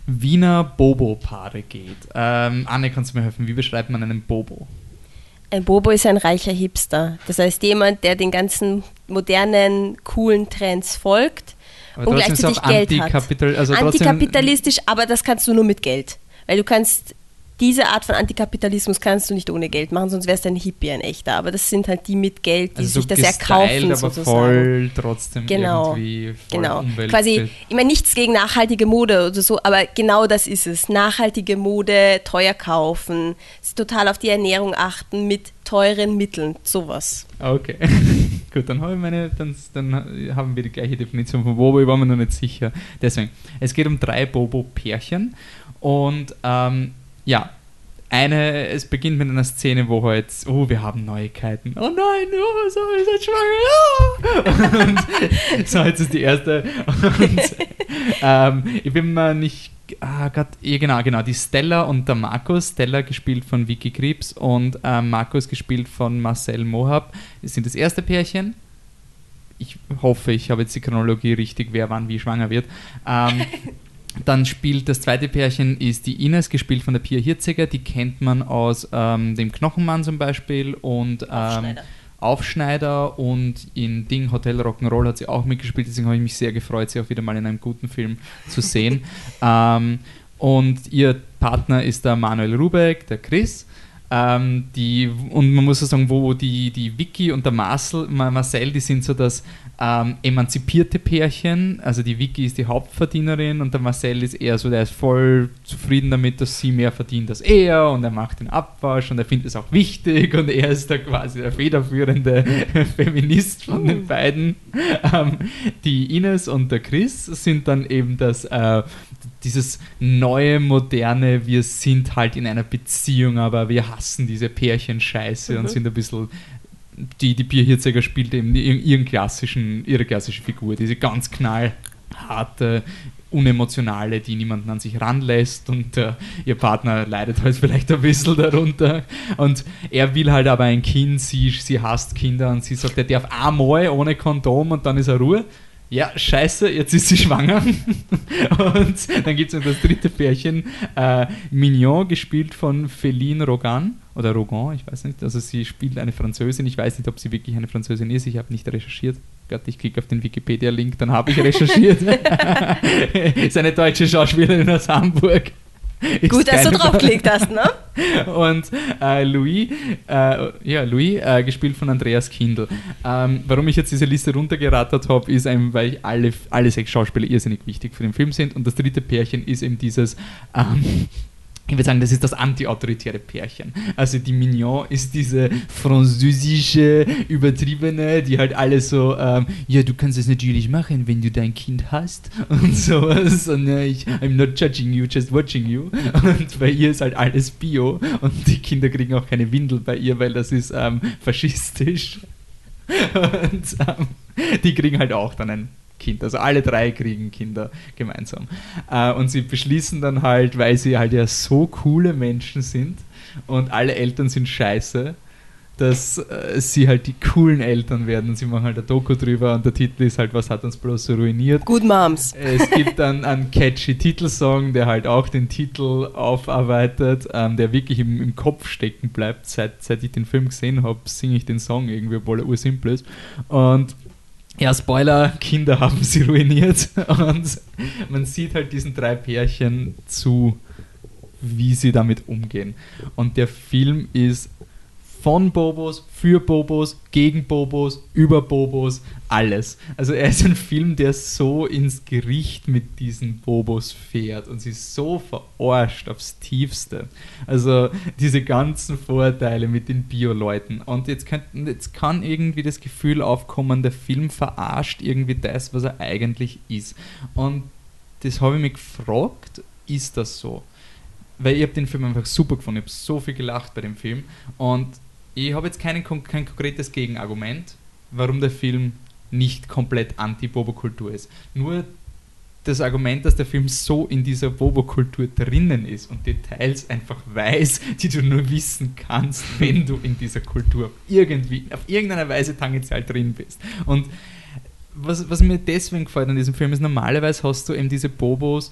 Wiener Bobo-Paare geht. Ähm, Anne, kannst du mir helfen? Wie beschreibt man einen Bobo? Ein Bobo ist ein reicher Hipster. Das heißt, jemand, der den ganzen modernen, coolen Trends folgt aber und gleichzeitig Geld hat. Also Antikapitalistisch, aber das kannst du nur mit Geld. Weil du kannst diese Art von Antikapitalismus kannst du nicht ohne Geld machen, sonst wärst du ein Hippie, ein echter. Aber das sind halt die mit Geld, die also sich so das erkaufen. aber sozusagen. voll trotzdem genau, irgendwie voll Genau. Quasi, ich meine, nichts gegen nachhaltige Mode oder so, aber genau das ist es. Nachhaltige Mode, teuer kaufen, total auf die Ernährung achten mit teuren Mitteln, sowas. Okay. Gut, dann, habe ich meine, dann, dann haben wir die gleiche Definition von Bobo, ich war mir noch nicht sicher. Deswegen, es geht um drei Bobo-Pärchen und ähm, ja, eine, es beginnt mit einer Szene, wo halt, oh, wir haben Neuigkeiten. Oh nein, oh, so, ihr seid schwanger. Ja. Und so, jetzt ist die erste. Und ähm, ich bin mir nicht, ah Gott, ja, genau, genau, die Stella und der Markus. Stella gespielt von Vicky Krebs und äh, Markus gespielt von Marcel Mohab. Das sind das erste Pärchen. Ich hoffe, ich habe jetzt die Chronologie richtig, wer wann wie schwanger wird. Ähm, Dann spielt das zweite Pärchen ist die Ines, gespielt von der Pia Hirziger. Die kennt man aus ähm, dem Knochenmann zum Beispiel und ähm, Aufschneider. Aufschneider. und in Ding Hotel Rock'n'Roll hat sie auch mitgespielt. Deswegen habe ich mich sehr gefreut, sie auch wieder mal in einem guten Film zu sehen. ähm, und ihr Partner ist der Manuel Rubeck, der Chris. Ähm, die, und man muss so sagen, wo die, die Vicky und der Marcel, Marcel, die sind so das ähm, emanzipierte Pärchen. Also die Vicky ist die Hauptverdienerin und der Marcel ist eher so, der ist voll zufrieden damit, dass sie mehr verdient als er und er macht den Abwasch und er findet es auch wichtig und er ist da quasi der federführende Feminist von den beiden. Ähm, die Ines und der Chris sind dann eben das äh, dieses neue, moderne, wir sind halt in einer Beziehung, aber wir hassen diese Pärchenscheiße mhm. und sind ein bisschen. Die, die Bierhirziger spielt eben ihren klassischen, ihre klassische Figur, diese ganz knallharte, unemotionale, die niemanden an sich ranlässt und äh, ihr Partner leidet halt vielleicht ein bisschen darunter. Und er will halt aber ein Kind, sie, sie hasst Kinder und sie sagt, er darf einmal ohne Kondom und dann ist er Ruhe ja, scheiße, jetzt ist sie schwanger. und dann gibt es noch das dritte Pärchen, äh, Mignon, gespielt von Feline Rogan oder Rogan, ich weiß nicht. Also sie spielt eine Französin, ich weiß nicht, ob sie wirklich eine Französin ist, ich habe nicht recherchiert. Gott, ich klicke auf den Wikipedia-Link, dann habe ich recherchiert. ist eine deutsche Schauspielerin aus Hamburg. Gut, dass du draufgelegt hast, ne? Und äh, Louis, äh, ja, Louis, äh, gespielt von Andreas Kindl. Ähm, warum ich jetzt diese Liste runtergerattert habe, ist eben, weil ich alle, alle sechs Schauspieler irrsinnig wichtig für den Film sind. Und das dritte Pärchen ist eben dieses ähm, ich würde sagen, das ist das anti-autoritäre Pärchen. Also die Mignon ist diese französische, übertriebene, die halt alle so, ähm, ja, du kannst es natürlich machen, wenn du dein Kind hast und sowas. Und ja, ich, I'm not judging you, just watching you. Und bei ihr ist halt alles Bio und die Kinder kriegen auch keine Windel bei ihr, weil das ist ähm, faschistisch. Und ähm, die kriegen halt auch dann ein Kind. Also alle drei kriegen Kinder gemeinsam. Äh, und sie beschließen dann halt, weil sie halt ja so coole Menschen sind und alle Eltern sind scheiße, dass äh, sie halt die coolen Eltern werden und sie machen halt ein Doku drüber und der Titel ist halt, was hat uns bloß so ruiniert. Good Moms. Es gibt dann einen catchy Titelsong, der halt auch den Titel aufarbeitet, ähm, der wirklich im, im Kopf stecken bleibt. Seit, seit ich den Film gesehen habe, singe ich den Song irgendwie, obwohl er ursimpel ist. Und ja, Spoiler, Kinder haben sie ruiniert und man sieht halt diesen drei Pärchen zu, wie sie damit umgehen. Und der Film ist von Bobos, für Bobos, gegen Bobos, über Bobos, alles. Also er ist ein Film, der so ins Gericht mit diesen Bobos fährt und sie so verarscht aufs Tiefste. Also diese ganzen Vorteile mit den Bio-Leuten. Und jetzt, könnt, jetzt kann irgendwie das Gefühl aufkommen, der Film verarscht irgendwie das, was er eigentlich ist. Und das habe ich mich gefragt, ist das so? Weil ich habe den Film einfach super gefunden. Ich habe so viel gelacht bei dem Film. Und ich habe jetzt kein, kein konkretes Gegenargument, warum der Film nicht komplett anti-Bobo-Kultur ist. Nur das Argument, dass der Film so in dieser Bobo-Kultur drinnen ist und Details einfach weiß, die du nur wissen kannst, wenn du in dieser Kultur irgendwie, auf irgendeine Weise tangential drin bist. Und was, was mir deswegen gefällt an diesem Film ist, normalerweise hast du eben diese Bobos,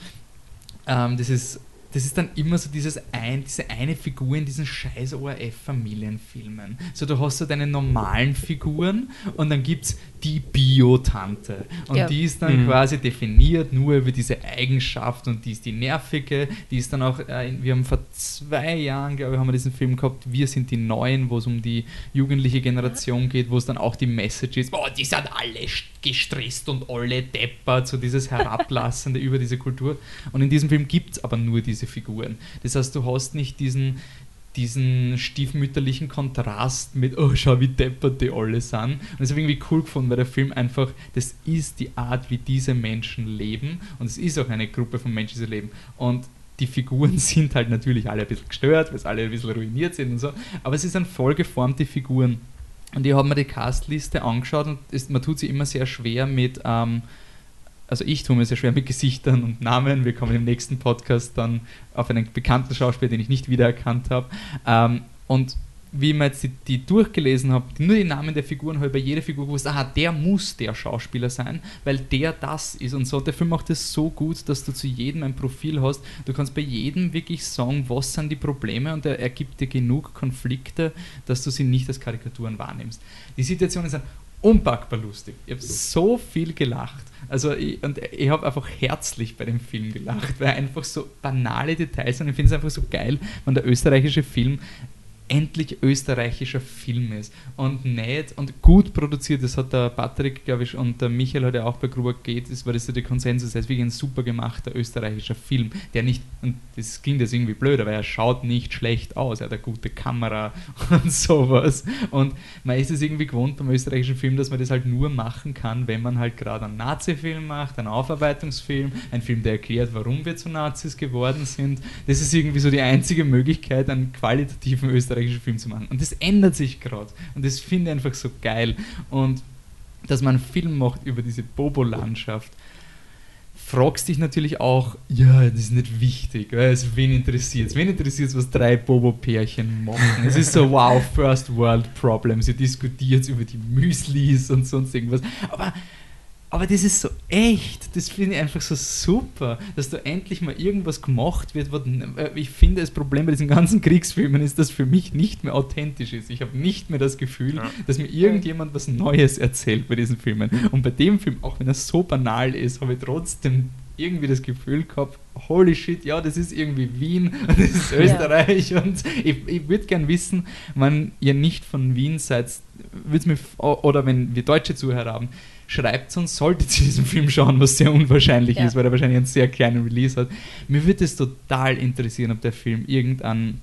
ähm, ist das ist dann immer so dieses ein, diese eine Figur in diesen scheiß ORF-Familienfilmen. So, du hast so deine normalen Figuren und dann gibt es die Bio-Tante. Und ja. die ist dann mhm. quasi definiert nur über diese Eigenschaft und die ist die nervige. Die ist dann auch, äh, wir haben vor zwei Jahren, glaube ich, haben wir diesen Film gehabt, Wir sind die Neuen, wo es um die jugendliche Generation geht, wo es dann auch die Message ist, oh, die sind alle gestresst und alle deppert, so dieses Herablassende über diese Kultur. Und in diesem Film gibt es aber nur diese Figuren. Das heißt, du hast nicht diesen, diesen stiefmütterlichen Kontrast mit, oh, schau, wie deppert die alle sind. Und das habe ich irgendwie cool gefunden, weil der Film einfach, das ist die Art, wie diese Menschen leben. Und es ist auch eine Gruppe von Menschen, die sie leben. Und die Figuren sind halt natürlich alle ein bisschen gestört, weil sie alle ein bisschen ruiniert sind und so. Aber es sind vollgeformte Figuren. Und ich habe mir die Castliste angeschaut und es, man tut sich immer sehr schwer mit ähm, also ich tue mir sehr schwer mit Gesichtern und Namen. Wir kommen im nächsten Podcast dann auf einen bekannten Schauspieler, den ich nicht wiedererkannt habe. Ähm, und wie ich mir jetzt die, die durchgelesen habe, nur die Namen der Figuren, habe ich bei jeder Figur gewusst, aha, der muss der Schauspieler sein, weil der das ist. Und so, der Film macht es so gut, dass du zu jedem ein Profil hast. Du kannst bei jedem wirklich sagen, was sind die Probleme und er, er gibt dir genug Konflikte, dass du sie nicht als Karikaturen wahrnimmst. Die Situationen sind unpackbar lustig. Ich habe so viel gelacht. Also ich, und ich habe einfach herzlich bei dem Film gelacht, weil einfach so banale Details sind. Ich finde es einfach so geil, wenn der österreichische Film endlich österreichischer Film ist und nicht und gut produziert. Das hat der Patrick, glaube ich, und der Michael hat ja auch bei Gruber geht, das war das so der Konsensus. Er ist wirklich ein super gemachter österreichischer Film, der nicht, und das klingt jetzt irgendwie blöd, aber er schaut nicht schlecht aus. Er hat eine gute Kamera und sowas. Und man ist es irgendwie gewohnt beim österreichischen Film, dass man das halt nur machen kann, wenn man halt gerade einen Nazi-Film macht, einen Aufarbeitungsfilm, einen Film, der erklärt, warum wir zu Nazis geworden sind. Das ist irgendwie so die einzige Möglichkeit, einen qualitativen österreichischen österreichischen Film zu machen. Und das ändert sich gerade. Und das finde ich einfach so geil. Und dass man einen Film macht über diese Bobo-Landschaft, fragst dich natürlich auch, ja, das ist nicht wichtig. Also, wen interessiert es? Wen interessiert es, was drei Bobo-Pärchen machen? Es ist so, wow, First World Problem. Sie diskutiert über die Müslis und sonst irgendwas. Aber aber das ist so echt, das finde ich einfach so super, dass da endlich mal irgendwas gemacht wird. Äh, ich finde, das Problem bei diesen ganzen Kriegsfilmen ist, dass für mich nicht mehr authentisch ist. Ich habe nicht mehr das Gefühl, ja. dass mir irgendjemand was Neues erzählt bei diesen Filmen. Und bei dem Film, auch wenn er so banal ist, habe ich trotzdem irgendwie das Gefühl gehabt, holy shit, ja, das ist irgendwie Wien und das ist Österreich ja. und ich, ich würde gern wissen, wenn ihr nicht von Wien seid, mich, oder wenn wir deutsche Zuhörer haben, schreibt uns, solltet ihr diesen Film schauen, was sehr unwahrscheinlich ja. ist, weil er wahrscheinlich einen sehr kleinen Release hat. Mir würde es total interessieren, ob der Film irgendeinen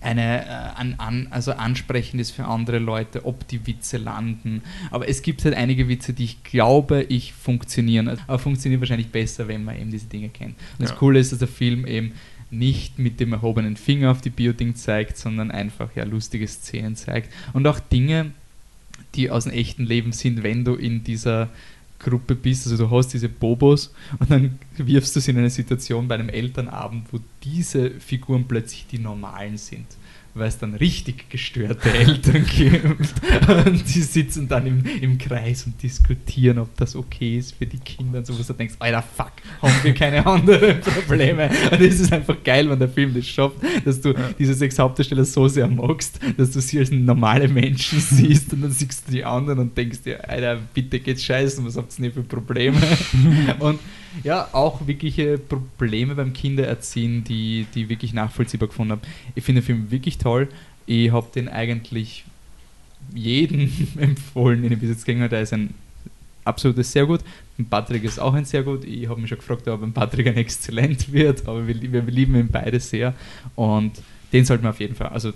eine, äh, an, an, also ansprechend ist für andere Leute, ob die Witze landen. Aber es gibt halt einige Witze, die ich glaube, ich funktionieren. Aber funktionieren wahrscheinlich besser, wenn man eben diese Dinge kennt. Und ja. das Coole ist, dass der Film eben nicht mit dem erhobenen Finger auf die Bioding zeigt, sondern einfach ja lustige Szenen zeigt. Und auch Dinge, die aus dem echten Leben sind, wenn du in dieser Gruppe bist, also du hast diese Bobos und dann wirfst du sie in eine Situation bei einem Elternabend, wo diese Figuren plötzlich die normalen sind weil es dann richtig gestörte Eltern gibt. Und die sitzen dann im, im Kreis und diskutieren, ob das okay ist für die Kinder und so, wo du denkst, Alter, fuck, haben wir keine anderen Probleme. Und es ist einfach geil, wenn der Film das schafft, dass du ja. diese sechs Hauptdarsteller so sehr magst, dass du sie als normale Menschen siehst und dann siehst du die anderen und denkst dir, Alter, bitte geht's scheißen, was habt ihr denn für Probleme? und ja, auch wirkliche Probleme beim Kindererziehen, die, die wirklich nachvollziehbar gefunden habe. Ich finde den Film wirklich toll. Ich habe den eigentlich jeden empfohlen, den gegangen Der ist ein absolutes sehr gut. Patrick ist auch ein sehr gut. Ich habe mich schon gefragt, ob ein Patrick ein Exzellent wird, aber wir, wir lieben ihn beide sehr. Und den sollten wir auf jeden Fall, also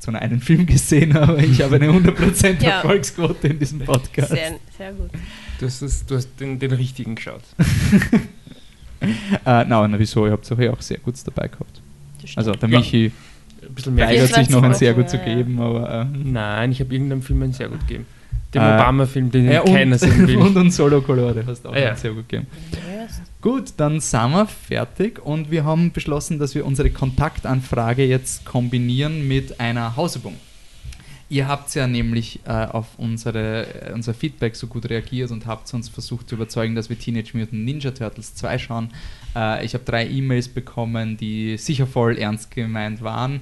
zwar nur einen Film gesehen, aber ich habe eine 100% ja. Erfolgsquote in diesem Podcast. Sehr, sehr gut. Du hast, das, du hast den, den richtigen geschaut. äh, na, na, wieso? Ihr habt auch sehr gut dabei gehabt. Also der Michi ja. ein bisschen mehr weigert sich noch ein sehr gut zu geben, aber... Äh, Nein, ich habe irgendeinem Film ein sehr gut gegeben. Den äh, Obama-Film, den ja, keiner sehen will. Und, und Solo Colore hast du auch ah, ja. sehr gut gegeben. Gut, dann sind wir fertig und wir haben beschlossen, dass wir unsere Kontaktanfrage jetzt kombinieren mit einer Hausübung. Ihr habt ja nämlich äh, auf unsere, äh, unser Feedback so gut reagiert und habt uns versucht zu überzeugen, dass wir Teenage Mutant Ninja Turtles 2 schauen. Äh, ich habe drei E-Mails bekommen, die sicher voll ernst gemeint waren.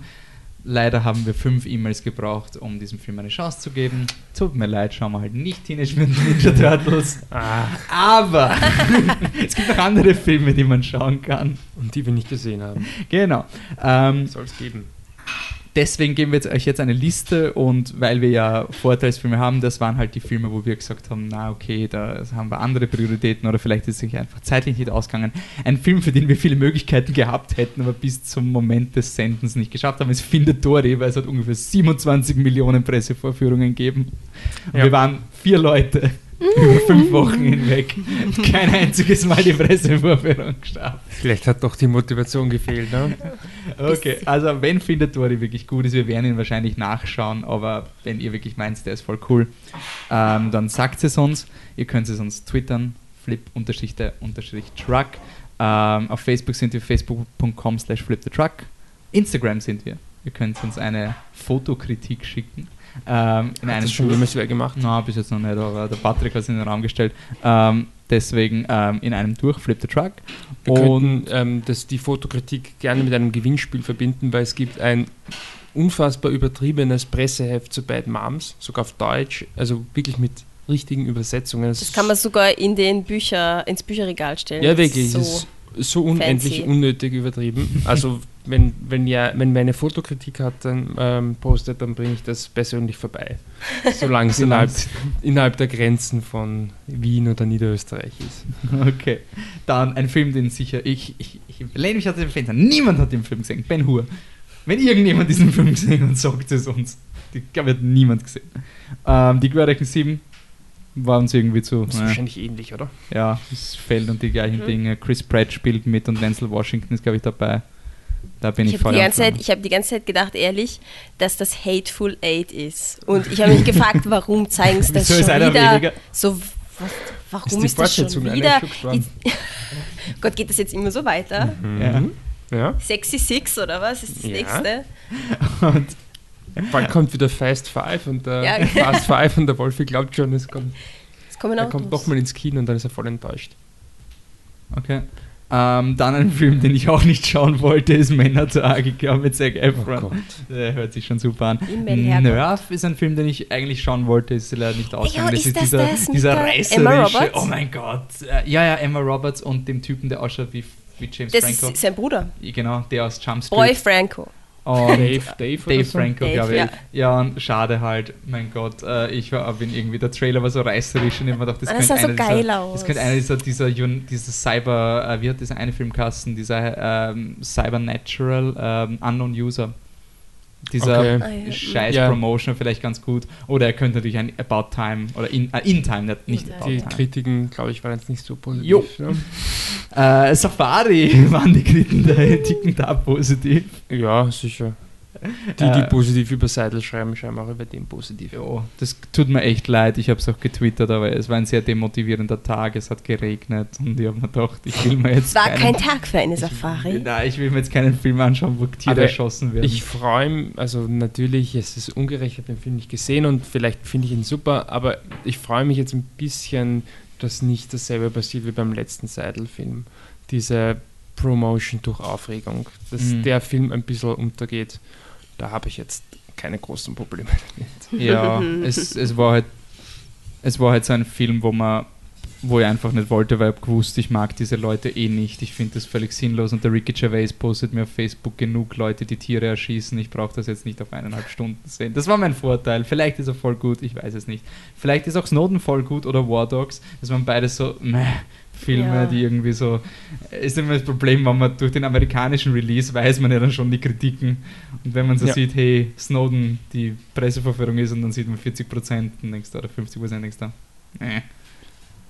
Leider haben wir fünf E-Mails gebraucht, um diesem Film eine Chance zu geben. Tut mir leid, schauen wir halt nicht Teenage Mutant Ninja Turtles. ah. Aber es gibt noch andere Filme, die man schauen kann. Und die wir nicht gesehen haben. Genau. Ähm, Soll es geben deswegen geben wir euch jetzt eine Liste und weil wir ja Vorteilsfilme haben, das waren halt die Filme, wo wir gesagt haben, na okay, da haben wir andere Prioritäten oder vielleicht ist es sich einfach zeitlich nicht ausgegangen. Ein Film, für den wir viele Möglichkeiten gehabt hätten, aber bis zum Moment des Sendens nicht geschafft haben, ist Findet Dory, weil es hat ungefähr 27 Millionen Pressevorführungen gegeben. Und ja. wir waren vier Leute über fünf Wochen hinweg kein einziges Mal die Pressevorführung geschafft. Vielleicht hat doch die Motivation gefehlt, ne? Okay, also wenn Findet Tori wirklich gut ist, wir werden ihn wahrscheinlich nachschauen, aber wenn ihr wirklich meint, der ist voll cool, ähm, dann sagt es uns. Ihr könnt es uns twittern, flip-truck. Ähm, auf Facebook sind wir facebook.com slash flipthetruck. Instagram sind wir. Ihr könnt uns eine Fotokritik schicken ähm, in Hat das schon jemals wer gemacht? Nein, bis jetzt noch nicht, aber der Patrick hat es in den Raum gestellt. Ähm, deswegen ähm, in einem durch Flip the Truck. Wir und ähm, das, die Fotokritik gerne mit einem Gewinnspiel verbinden, weil es gibt ein unfassbar übertriebenes Presseheft zu Bad Moms, sogar auf Deutsch, also wirklich mit richtigen Übersetzungen. Das, das kann man sogar in den Bücher, ins Bücherregal stellen. Ja, wirklich. So, ist so unendlich fancy. unnötig übertrieben. Also wenn, wenn, ja, wenn meine Fotokritik hat, dann ähm, postet, dann bringe ich das persönlich vorbei. Solange es innerhalb, innerhalb der Grenzen von Wien oder Niederösterreich ist. Okay. Dann ein Film, den sicher ich, ich, ich lehne mich aus dem Fenster. Niemand hat den Film gesehen. Ben Hur. Wenn irgendjemand diesen Film gesehen hat, sagt es uns. Ich glaube, hat niemand gesehen. Ähm, die Querrechen 7 waren uns irgendwie zu. Das ist naja. wahrscheinlich ähnlich, oder? Ja, es fällt und die gleichen mhm. Dinge. Chris Pratt spielt mit und Denzel Washington ist, glaube ich, dabei. Da bin ich, ich voll die ganze Zeit, Ich habe die ganze Zeit gedacht, ehrlich, dass das Hateful Eight ist. Und ich habe mich gefragt, warum zeigen sie das schon wieder weniger? so. Was, warum ist, ist das schon wieder? Gott, geht das jetzt immer so weiter? Mhm. Ja. ja. Sexy Six oder was ist das ja. nächste? Und Bald kommt wieder Fast Five und der ja. Fast Five und der Wolfi glaubt schon, es kommt, es er kommt nochmal ins Kino und dann ist er voll enttäuscht. Okay. Ähm, dann ein Film, den ich auch nicht schauen wollte, ist Männertag, ich glaube mit Zac Efron. Oh. Der hört sich schon super an. Nerv ist ein Film, den ich eigentlich schauen wollte, ist leider nicht ausgegangen. ist das dieser, das dieser der reißerische, Emma Roberts? oh mein Gott. Äh, Ja, ja, Emma Roberts und dem Typen, der ausschaut wie, wie James Das Franco. ist sein Bruder. Genau, der aus Jump Street. Boy Franco. Und Dave, Dave, oder Dave so? Franco, Dave, glaube ich. ja. Ja. und schade halt, mein Gott, äh, ich war ab ihn irgendwie, der Trailer war so reißerisch und ich mir gedacht, das das könnte so einer geil dieser, aus. das könnte einer dieser, dieser, dieser Cyber, äh, wie hat dieser eine Filmkasten, dieser ähm, Cybernatural ähm, Unknown User. Dieser Okay. Ah, scheiß Ja. Promotion vielleicht ganz gut. Oder er könnte natürlich ein About Time oder In, äh, in Time, nicht, About Die Time. Kritiken, glaube ich, waren jetzt nicht so positiv. Jo. Ja. Äh, Safari waren die Kritiken da positiv. ja, sicher. Die, die Äh, positiv über Seidel schreiben, schreiben auch über den positiv. Ja, das tut mir echt leid. Ich habe es auch getwittert, aber es war ein sehr demotivierender Tag. Es hat geregnet und ich habe mir gedacht, ich will mir jetzt War keinen, kein Tag für eine Safari. Nein, ich will mir jetzt keinen Film anschauen, wo Tiere Aber erschossen werden. Ich freue mich, also natürlich, es ist ungerecht, ich habe den Film nicht gesehen und vielleicht finde ich ihn super, aber ich freue mich jetzt ein bisschen, dass nicht dasselbe passiert wie beim letzten Seidel-Film. Diese Promotion durch Aufregung, dass Mhm. der Film ein bisschen untergeht. Da habe ich jetzt keine großen Probleme damit. ja, es, es war halt es war halt so ein Film, wo man wo ich einfach nicht wollte, weil ich gewusst, ich mag diese Leute eh nicht. Ich finde das völlig sinnlos und der Ricky Gervais postet mir auf Facebook genug Leute, die Tiere erschießen. Ich brauche das jetzt nicht auf eineinhalb Stunden sehen. Das war mein Vorteil. Vielleicht ist er voll gut, ich weiß es nicht. Vielleicht ist auch Snowden voll gut oder War Dogs. Das waren beides so meh, Filme, Ja. die irgendwie so. Ist immer das Problem, wenn man durch den amerikanischen Release weiß man ja dann schon die Kritiken. Und wenn man so Ja. sieht, hey, Snowden, die Presseverführung ist und dann sieht man 40 Prozent, oder 50 Prozent, denkst du, äh.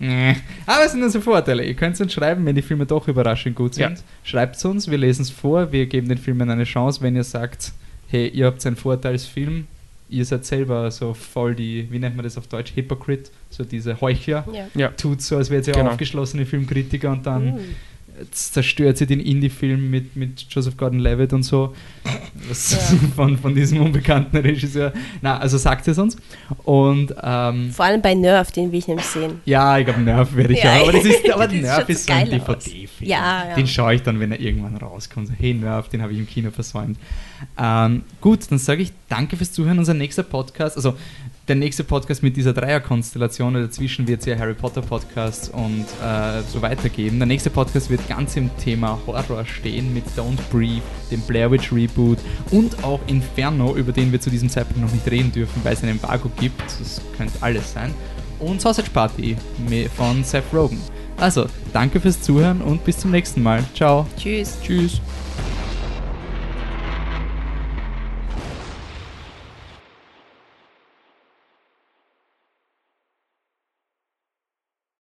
Nee. Aber es sind also Vorteile. Ihr könnt es uns schreiben, wenn die Filme doch überraschend gut sind. Ja. Schreibt es uns, wir lesen es vor, wir geben den Filmen eine Chance, wenn ihr sagt, hey, ihr habt einen Vorteilsfilm, ihr seid selber so voll die, wie nennt man das auf Deutsch, Hypocrite, so diese Heuchler. Ja. Ja, Tut so, als wärt ihr Genau. aufgeschlossene Filmkritiker und dann Mm. Zerstört sie den Indie-Film mit, mit Joseph Gordon-Levitt und so. Ja. von, von diesem unbekannten Regisseur. Na, also sagt es uns. Und ähm, Vor allem bei Nerf, den will ich nämlich sehen. ja, ich glaube, Nerf werde ich Ja, auch. Aber, das ist, aber das schon ist so ein. DVD-Film. Ja, ja. Den schaue ich dann, wenn er irgendwann rauskommt. So, hey Nerv, den habe ich im Kino versäumt. Ähm, gut, dann sage ich danke fürs Zuhören. Unser nächster Podcast, also der nächste Podcast mit dieser Dreierkonstellation, und dazwischen wird es ja Harry Potter Podcasts und äh, so weitergeben. Der nächste Podcast wird ganz im Thema Horror stehen mit Don't Breathe, dem Blair Witch Reboot und auch Inferno, über den wir zu diesem Zeitpunkt noch nicht reden dürfen, weil es ein Embargo gibt. Das könnte alles sein. Und Sausage Party von Seth Rogen. Also, danke fürs Zuhören und bis zum nächsten Mal. Ciao. Tschüss. tschüss.